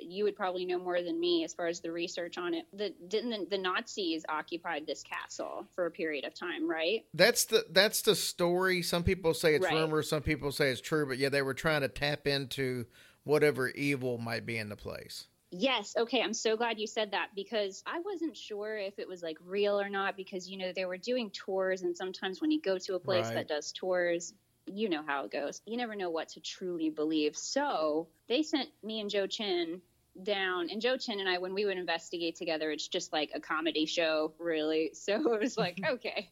you would probably know more than me as far as the research on it. The didn't the, the Nazis occupied this castle for a period of time, right? That's the that's the story. Some people say it's Right. rumor, some people say it's true, but yeah, they were trying to tap into whatever evil might be in the place. Yes. Okay. I'm so glad you said that because I wasn't sure if it was like real or not because, you know, they were doing tours. And sometimes when you go to a place Right. that does tours, you know how it goes. You never know what to truly believe. So they sent me and Joe Chin down. And Joe Chin and I, when we would investigate together, it's just like a comedy show, really. So it was like, mm-hmm. okay,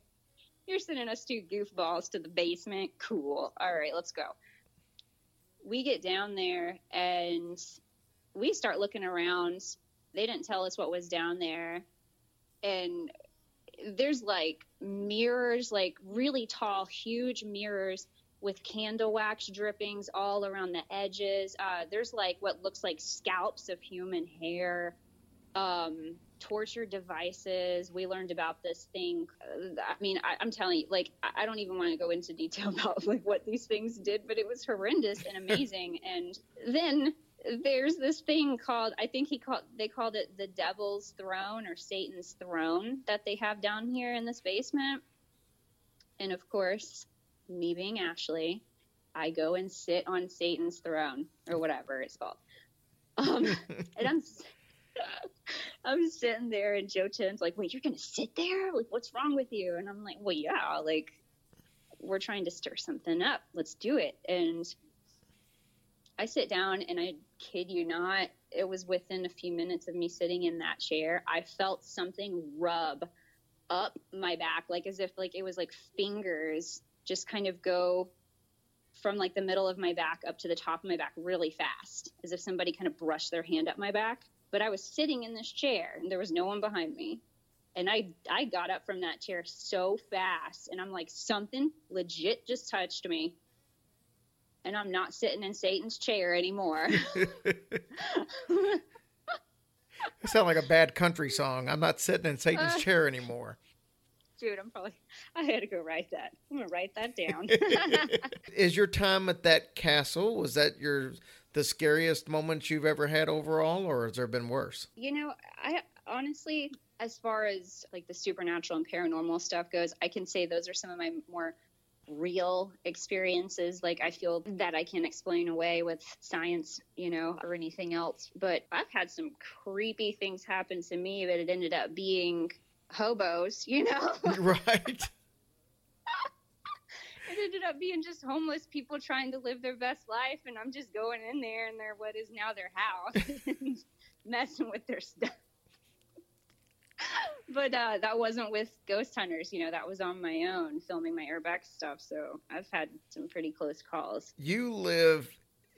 you're sending us two goofballs to the basement. Cool. All right, let's go. We get down there and we start looking around. They didn't tell us what was down there. And there's like mirrors, like really tall, huge mirrors with candle wax drippings all around the edges. Uh, there's like what looks like scalps of human hair, um, torture devices. We learned about this thing. Uh, I mean, I, I'm telling you, like, I, I don't even want to go into detail about like what these things did, but it was horrendous and amazing. and then there's this thing called I think he called they called it the devil's throne or Satan's throne that they have down here in this basement. And of course, me being Ashley, I go and sit on Satan's throne or whatever it's called. Um, and I'm I'm sitting there and Joe Chin's like, "Wait, you're gonna sit there? Like, what's wrong with you?" And I'm like, "Well, yeah, like we're trying to stir something up. Let's do it." And I sit down and I kid you not, it was within a few minutes of me sitting in that chair, I felt something rub up my back like as if like it was like fingers just kind of go from like the middle of my back up to the top of my back really fast as if somebody kind of brushed their hand up my back but i was sitting in this chair and there was no one behind me and i i got up from that chair so fast and i'm like something legit just touched me and i'm not sitting in satan's chair anymore It sounds like a bad country song. I'm not sitting in Satan's Uh. chair anymore. Dude i'm probably i had to go write that i'm gonna write that down Is your time at that castle was that your the scariest moments you've ever had overall, or has there been worse? You know, I honestly, as far as like the supernatural and paranormal stuff goes, I can say those are some of my more real experiences like I feel that I can't explain away with science, you know, or anything else. But I've had some creepy things happen to me, but it ended up being hobos, you know? right. it ended up being just homeless people trying to live their best life, and I'm just going in there in their what is now their house and messing with their stuff. but uh, that wasn't with ghost hunters, you know. That was on my own, filming my urbex stuff. So I've had some pretty close calls. You live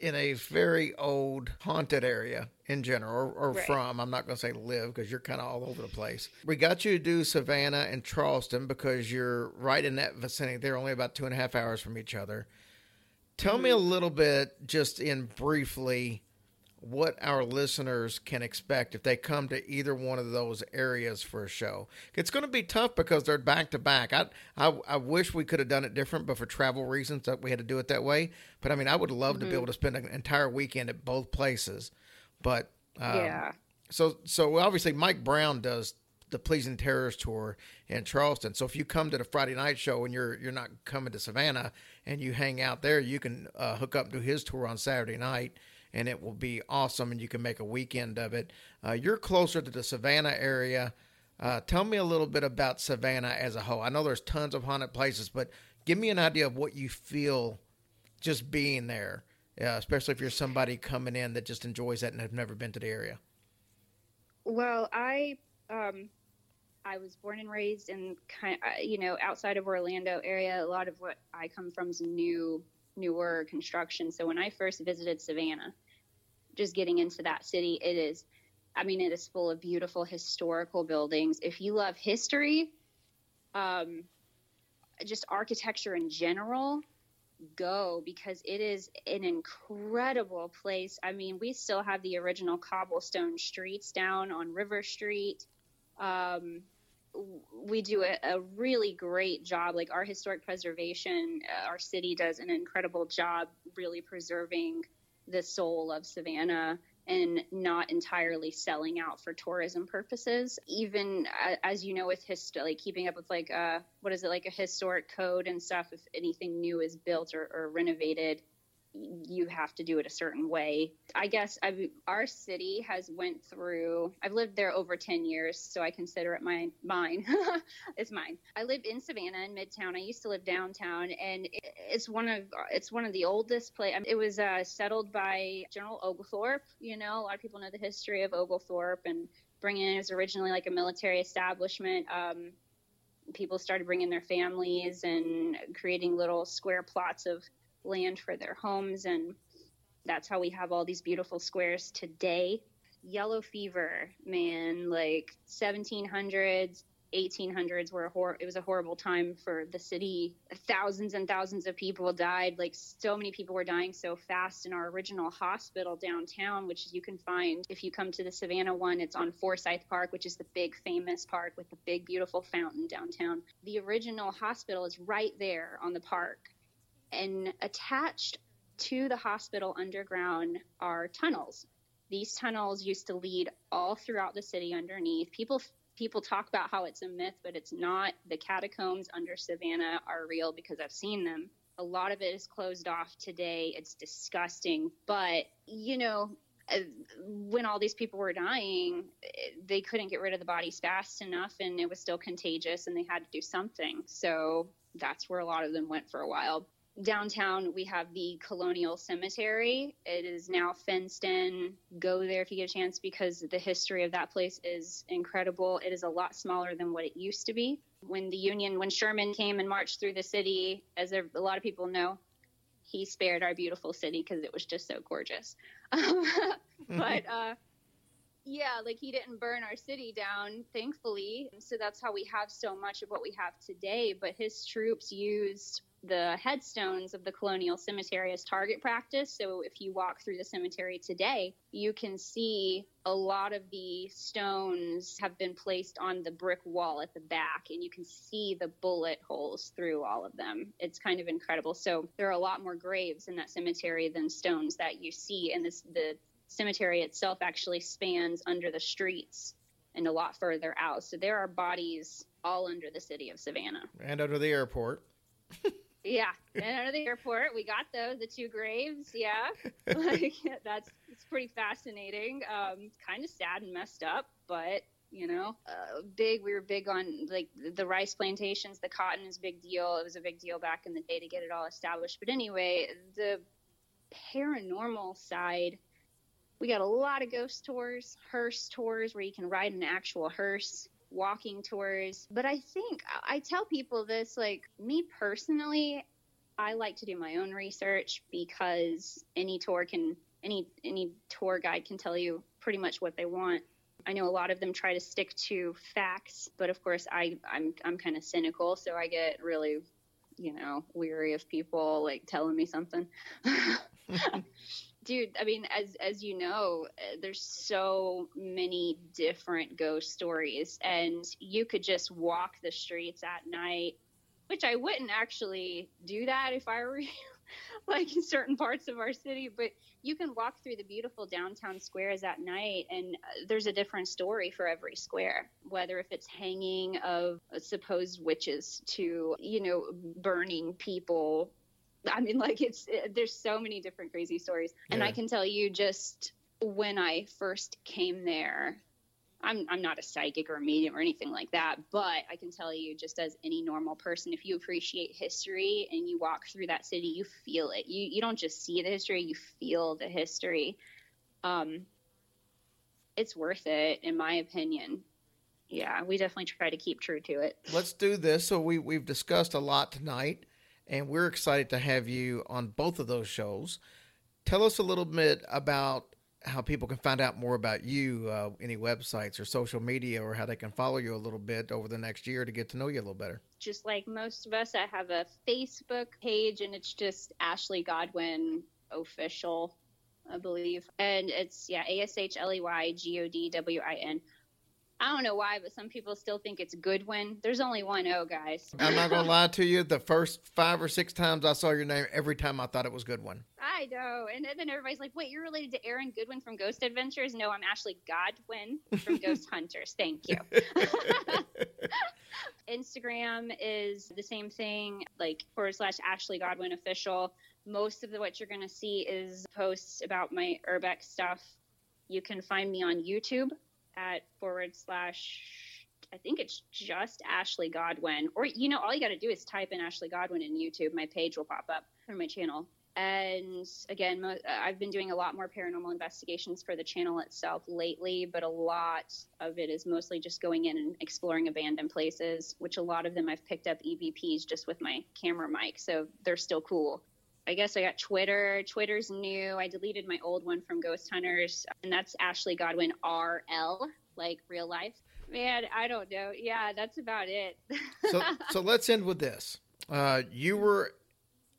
in a very old haunted area in general, or, or Right. from. I'm not going to say live because you're kind of all over the place. We got you to do Savannah and Charleston because you're right in that vicinity. They're only about two and a half hours from each other. Tell me mm-hmm. a little bit, just in briefly, what our listeners can expect if they come to either one of those areas for a show. It's going to be tough because they're back to back. I, I I wish we could have done it different, but for travel reasons that we had to do it that way. But I mean, I would love to be able to spend an entire weekend at both places. But um, yeah. so so obviously Mike Brown does the Pleasing Terrors tour in Charleston. So if you come to the Friday night show and you're you're not coming to Savannah and you hang out there, you can uh, hook up to his tour on Saturday night, and it will be awesome. And you can make a weekend of it. Uh, you're closer to the Savannah area. Uh, tell me a little bit about Savannah as a whole. I know there's tons of haunted places, but give me an idea of what you feel just being there, uh, especially if you're somebody coming in that just enjoys that and have never been to the area. Well, I um, I was born and raised in kind, uh, you know, outside of Orlando area. A lot of what I come from is new, newer construction. So when I first visited Savannah, just getting into that city, it is, I mean, it is full of beautiful historical buildings. If you love history, um, just architecture in general, go because it is an incredible place. I mean, we still have the original cobblestone streets down on River Street. Um, we do a, a really great job. Like our historic preservation, uh, our city does an incredible job really preserving the soul of Savannah and not entirely selling out for tourism purposes. Even as you know, with hist- like keeping up with like uh, what is it like a historic code and stuff. If anything new is built or, or renovated, you have to do it a certain way. I guess I've, our city has went through. I've lived there over ten years, so I consider it my mine. it's mine. I live in Savannah in Midtown. I used to live downtown, and it, it's one of it's one of the oldest place. It was uh, settled by General Oglethorpe. You know, a lot of people know the history of Oglethorpe and bringing it as originally like a military establishment. Um, people started bringing their families and creating little square plots of land for their homes and that's how we have all these beautiful squares today. Yellow fever man like 1700s 1800s were a hor- it was a horrible time for the city. Thousands and thousands of people died like so many people were dying so fast in our original hospital downtown which you can find if you come to the savannah one it's on forsyth park which is the big famous park with the big beautiful fountain downtown. The original hospital is right there on the park and attached to the hospital underground are tunnels. These tunnels used to lead all throughout the city underneath. People people talk about how it's a myth, but it's not. The catacombs under Savannah are real because I've seen them. A lot of it is closed off today. It's disgusting, but you know, uh, when all these people were dying, they couldn't get rid of the bodies fast enough, and it was still contagious, and they had to do something. So that's where a lot of them went for a while downtown we have the colonial cemetery. It is now fenced in. Go there if you get a chance because the history of that place is incredible. It is a lot smaller than what it used to be. When the union when sherman came and marched through the city as a, a lot of people know he spared our beautiful city because it was just so gorgeous. But uh yeah, like he didn't burn our city down, thankfully. So that's how we have so much of what we have today. But his troops used the headstones of the colonial cemetery as target practice. So if you walk through the cemetery today, you can see a lot of the stones have been placed on the brick wall at the back, and you can see the bullet holes through all of them. It's kind of incredible. So there are a lot more graves in that cemetery than stones that you see and this the cemetery itself actually spans under the streets and a lot further out. So there are bodies all under the city of Savannah. and under the airport. Yeah, and of the airport, we got those, the two graves. Yeah, like that's it's pretty fascinating. Um, kind of sad and messed up, but you know, uh, big. We were big on like the rice plantations. The cotton is a big deal. It was a big deal back in the day to get it all established. But anyway, the paranormal side, we got a lot of ghost tours, hearse tours where you can ride an actual hearse walking tours. But I think I tell people this like me personally, I like to do my own research because any tour can any any tour guide can tell you pretty much what they want. I know a lot of them try to stick to facts, but of course I I'm I'm kind of cynical, so I get really you know weary of people like telling me something. dude i mean as as you know uh, there's so many different ghost stories and you could just walk the streets at night which i wouldn't actually do that if i were like in certain parts of our city but you can walk through the beautiful downtown squares at night and uh, there's a different story for every square whether if it's hanging of supposed witches to you know burning people I mean, like it's it, there's so many different crazy stories, and I can tell you just when I first came there. I'm, I'm not a psychic or a medium or anything like that, but I can tell you, just as any normal person, if you appreciate history and you walk through that city, you feel it. You you don't just see the history, you feel the history. Um, it's worth it, in my opinion. Yeah, we definitely try to keep true to it. Let's do this. So we we've discussed a lot tonight and we're excited to have you on both of those shows. Tell us a little bit about how people can find out more about you, uh, any websites or social media, or how they can follow you a little bit over the next year to get to know you a little better. Just like most of us, I have a Facebook page, and it's just Ashley Godwin Official, I believe. And it's, yeah, A S H L E Y G O D W I N. I don't know why, but some people still think it's Goodwin. There's only one O, guys. I'm not gonna lie to you. The first five or six times I saw your name, every time I thought it was Goodwin. I know, and then everybody's like, "Wait, you're related to Aaron Goodwin from Ghost Adventures?" No, I'm Ashley Godwin from Ghost Hunters. Thank you. Instagram is the same thing, like forward slash Ashley Godwin official. Most of the, what you're going to see is posts about my urbex stuff. You can find me on YouTube at forward slash I think it's just Ashley Godwin. Or, you know, all you got to do is type in Ashley Godwin in YouTube. My page will pop up for my channel. And again, uh, I've been doing a lot more paranormal investigations for the channel itself lately, but a lot of it is mostly just going in and exploring abandoned places, which a lot of them I've picked up EVPs just with my camera mic. So they're still cool. I guess I got Twitter. Twitter's new. I deleted my old one from Ghost Hunters, and that's Ashley Godwin RL, like real life. Man, I don't know. Yeah, that's about it. so, so let's end with this. Uh, you were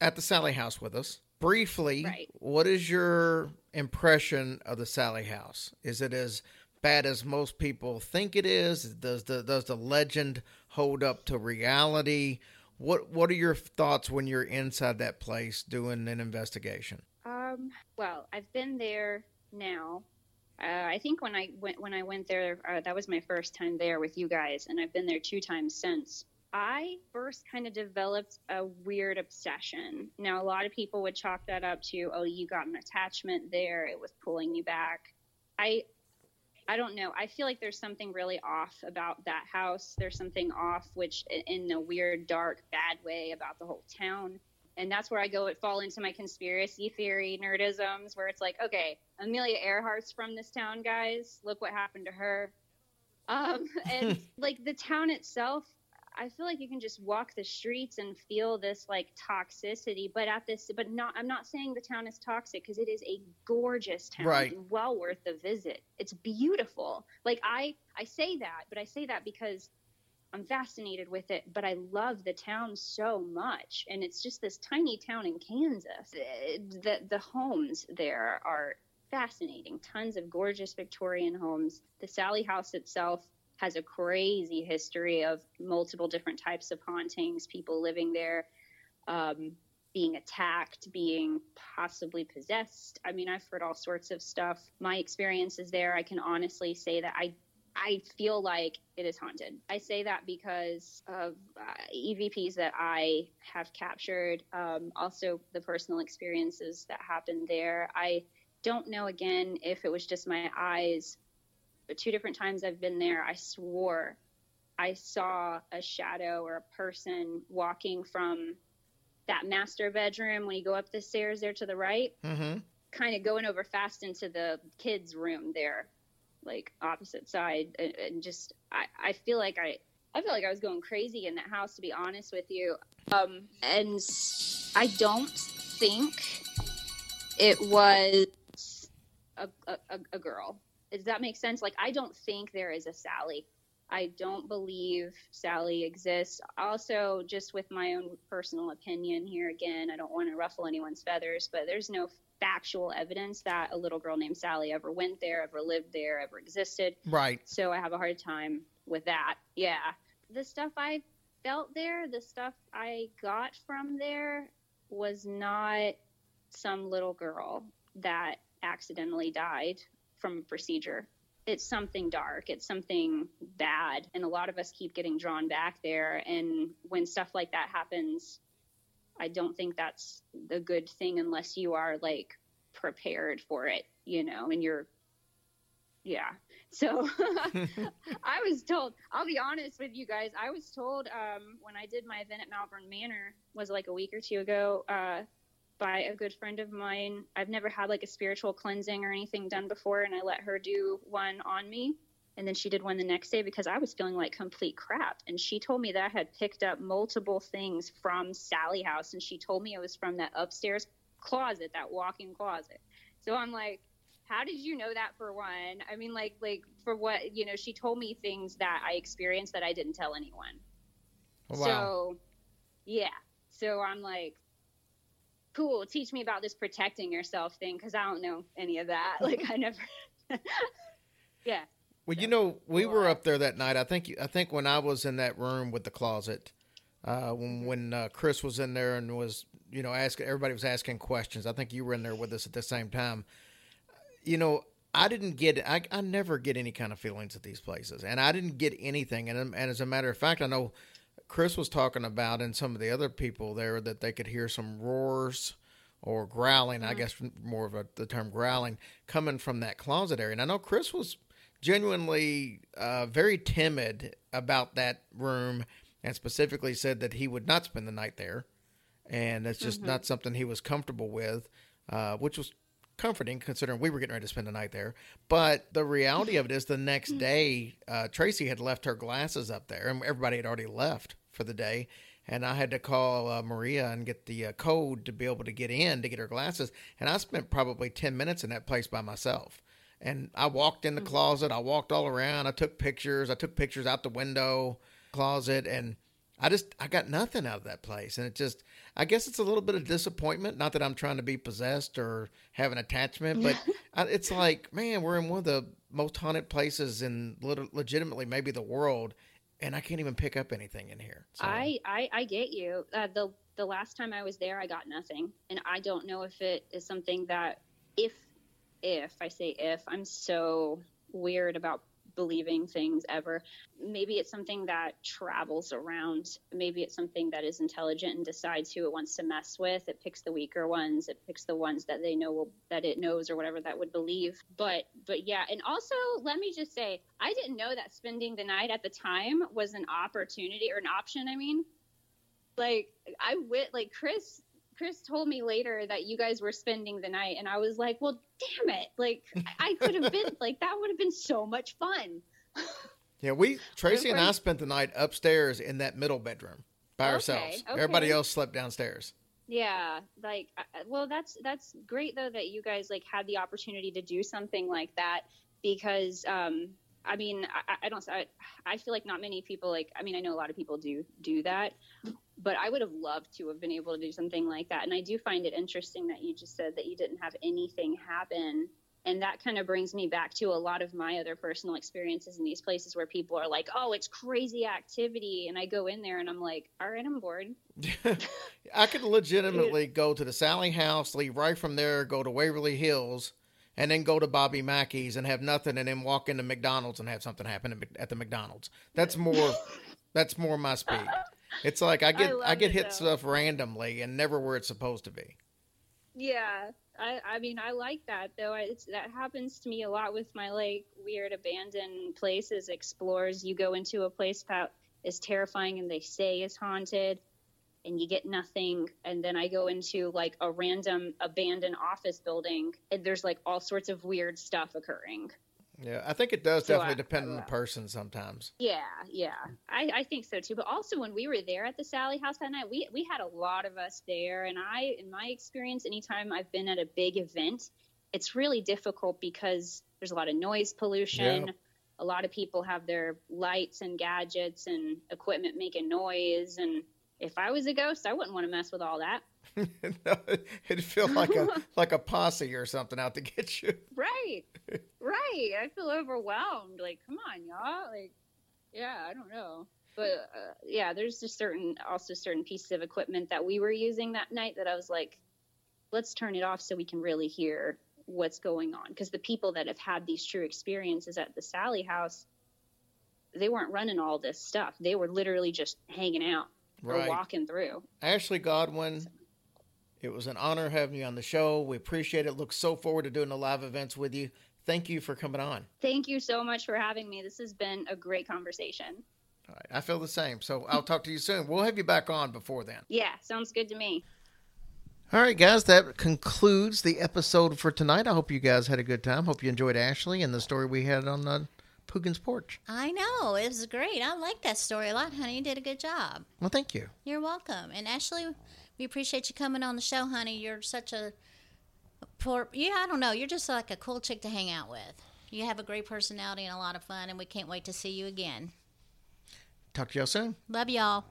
at the Sally House with us briefly. Right. What is your impression of the Sally House? Is it as bad as most people think it is? Does the does the legend hold up to reality? What What are your thoughts when you're inside that place doing an investigation? Um, well, I've been there now. Uh, I think when I went when I went there, uh, that was my first time there with you guys, and I've been there two times since. I first kind of developed a weird obsession. Now, a lot of people would chalk that up to, oh, you got an attachment there; it was pulling you back. I I don't know. I feel like there's something really off about that house. There's something off, which in a weird, dark, bad way about the whole town. And that's where I go it fall into my conspiracy theory nerdisms, where it's like, okay, Amelia Earhart's from this town, guys. Look what happened to her. Um, and like the town itself, I feel like you can just walk the streets and feel this like toxicity, but at this, but not, I'm not saying the town is toxic because it is a gorgeous town, Right. well worth the visit. It's beautiful. Like I, I say that, but I say that because I'm fascinated with it, but I love the town so much, and it's just this tiny town in Kansas. Uh, The the homes there are fascinating. Tons of gorgeous Victorian homes. The Sally House itself has a crazy history of multiple different types of hauntings, people living there, um, being attacked, being possibly possessed. I mean, I've heard all sorts of stuff. My experiences there, I can honestly say that I I feel like it is haunted. I say that because of uh, EVPs that I have captured, um, also the personal experiences that happened there. I don't know again if it was just my eyes, but two different times I've been there, I swore I saw a shadow or a person walking from that master bedroom when you go up the stairs there to the right, Mm-hmm. kind of going over fast into the kids' room there, like opposite side, and, and just I, I feel like I I feel like I was going crazy in that house to be honest with you, um, and I don't think it was a, a, a- a girl. Does that make sense? Like I don't think there is a Sally. I don't believe Sally exists. Also, just with my own personal opinion here again, I don't want to ruffle anyone's feathers, but there's no factual evidence that a little girl named Sally ever went there, ever lived there, ever existed. Right. So I have a hard time with that. Yeah. The stuff I felt there, the stuff I got from there was not some little girl that accidentally died from a procedure. It's something dark, it's something bad. And a lot of us keep getting drawn back there. And when stuff like that happens, I don't think that's the good thing unless you are like prepared for it, you know, and you're, yeah. So I was told, I'll be honest with you guys, I was told um, when I did my event at Malvern Manor, was like a week or two ago, uh, by a good friend of mine. I've never had like a spiritual cleansing or anything done before, and I let her do one on me. And then she did one the next day because I was feeling like complete crap. And she told me that I had picked up multiple things from Sally House, and she told me it was from that upstairs closet, that walk-in closet. So I'm like, how did you know that for one? I mean, like, like for what you know, she told me things that I experienced that I didn't tell anyone. Oh, wow. So, yeah. So I'm like, cool. Teach me about this protecting yourself thing because I don't know any of that. Like, I never. yeah. Well, you know, we were up there that night. I think I think when I was in that room with the closet, uh, when when uh, Chris was in there and was you know asking everybody was asking questions. I think you were in there with us at the same time. You know, I didn't get I I never get any kind of feelings at these places, and I didn't get anything. And and as a matter of fact, I know Chris was talking about and some of the other people there that they could hear some roars or growling. I guess more of a, the term growling coming from that closet area. And I know Chris was genuinely uh, very timid about that room and specifically said that he would not spend the night there. And it's just not something he was comfortable with, uh, which was comforting considering we were getting ready to spend the night there. But the reality of it is the next day, uh, Tracy had left her glasses up there and everybody had already left for the day. And I had to call uh, Maria and get the uh, code to be able to get in to get her glasses. And I spent probably 10 minutes in that place by myself. And I walked in the closet. I walked all around. I took pictures. I took pictures out the window closet, and I just I got nothing out of that place. And it just I guess it's a little bit of disappointment. Not that I'm trying to be possessed or have an attachment, but I, it's like man, we're in one of the most haunted places in legitimately maybe the world, and I can't even pick up anything in here. So, I, I I get you. Uh, the the last time I was there, I got nothing, and I don't know if it is something that if if I say if I'm so weird about believing things ever. Maybe it's something that travels around. Maybe it's something that is intelligent and decides who it wants to mess with. It picks the weaker ones. It picks the ones that they know will, that it knows or whatever that would believe. But but yeah, and also let me just say, I didn't know that spending the night at the time was an opportunity or an option. I mean, like I wit like Chris Chris told me later that you guys were spending the night, and I was like, well, damn it! Like I could have been like that would have been so much fun. yeah, we Tracy and I spent the night upstairs in that middle bedroom by Okay, ourselves. okay. Everybody else slept downstairs. Yeah, like I- I- well, that's that's great though that you guys like had the opportunity to do something like that because um, I mean I, I don't I, I feel like not many people like I mean I know a lot of people do do that, but I would have loved to have been able to do something like that, and I do find it interesting that you just said that you didn't have anything happen. And that kind of brings me back to a lot of my other personal experiences in these places where people are like, "Oh, it's crazy activity," and I go in there and I'm like, "All right, I'm bored." I could legitimately go to the Sally House, leave right from there, go to Waverly Hills, and then go to Bobby Mackey's and have nothing, and then walk into McDonald's and have something happen at the McDonald's. That's more. that's more my speed. It's like I get I, love get hit though. stuff randomly and never where it's supposed to be. Yeah, I, I mean, I like that though. I, it's, that happens to me a lot with my like weird abandoned places explores. You go into a place that is terrifying and they say is haunted, and you get nothing. And then I go into like a random abandoned office building, and there's like all sorts of weird stuff occurring. Yeah, I think it does So definitely I- depend I on the person sometimes. Yeah, yeah, I, I think so too. But also, when we were there at the Sally House that night, we we had a lot of us there, and I, in my experience, anytime I've been at a big event, it's really difficult because there's a lot of noise pollution. Yeah. A lot of people have their lights and gadgets and equipment making noise, and if I was a ghost, I wouldn't want to mess with all that. no, it'd feel like a like a posse or something out to get you. Right, right. I feel overwhelmed. Like, come on, y'all. Like, yeah, I don't know. But uh, yeah, there's just certain, also certain pieces of equipment that we were using that night that I was like, let's turn it off so we can really hear what's going on. Because the people that have had these true experiences at the Sallie House, they weren't running all this stuff. They were literally just hanging out Right. or walking through. Ashley Godwin, it was an honor having you on the show. We appreciate it. Look so forward to doing the live events with you. Thank you for coming on. Thank you so much for having me. This has been a great conversation. All right, I feel the same. So I'll talk to you soon. We'll have you back on before then. Yeah, sounds good to me. All right, guys, that concludes the episode for tonight. I hope you guys had a good time. Hope you enjoyed Ashley and the story we had on the Poogan's porch. I know. It was great. I like that story a lot, honey. You did a good job. Well, thank you. You're welcome. And Ashley, we appreciate you coming on the show, honey. You're such a poor, yeah, I don't know. You're just like a cool chick to hang out with. You have a great personality and a lot of fun, and we can't wait to see you again. Talk to y'all soon. Love y'all.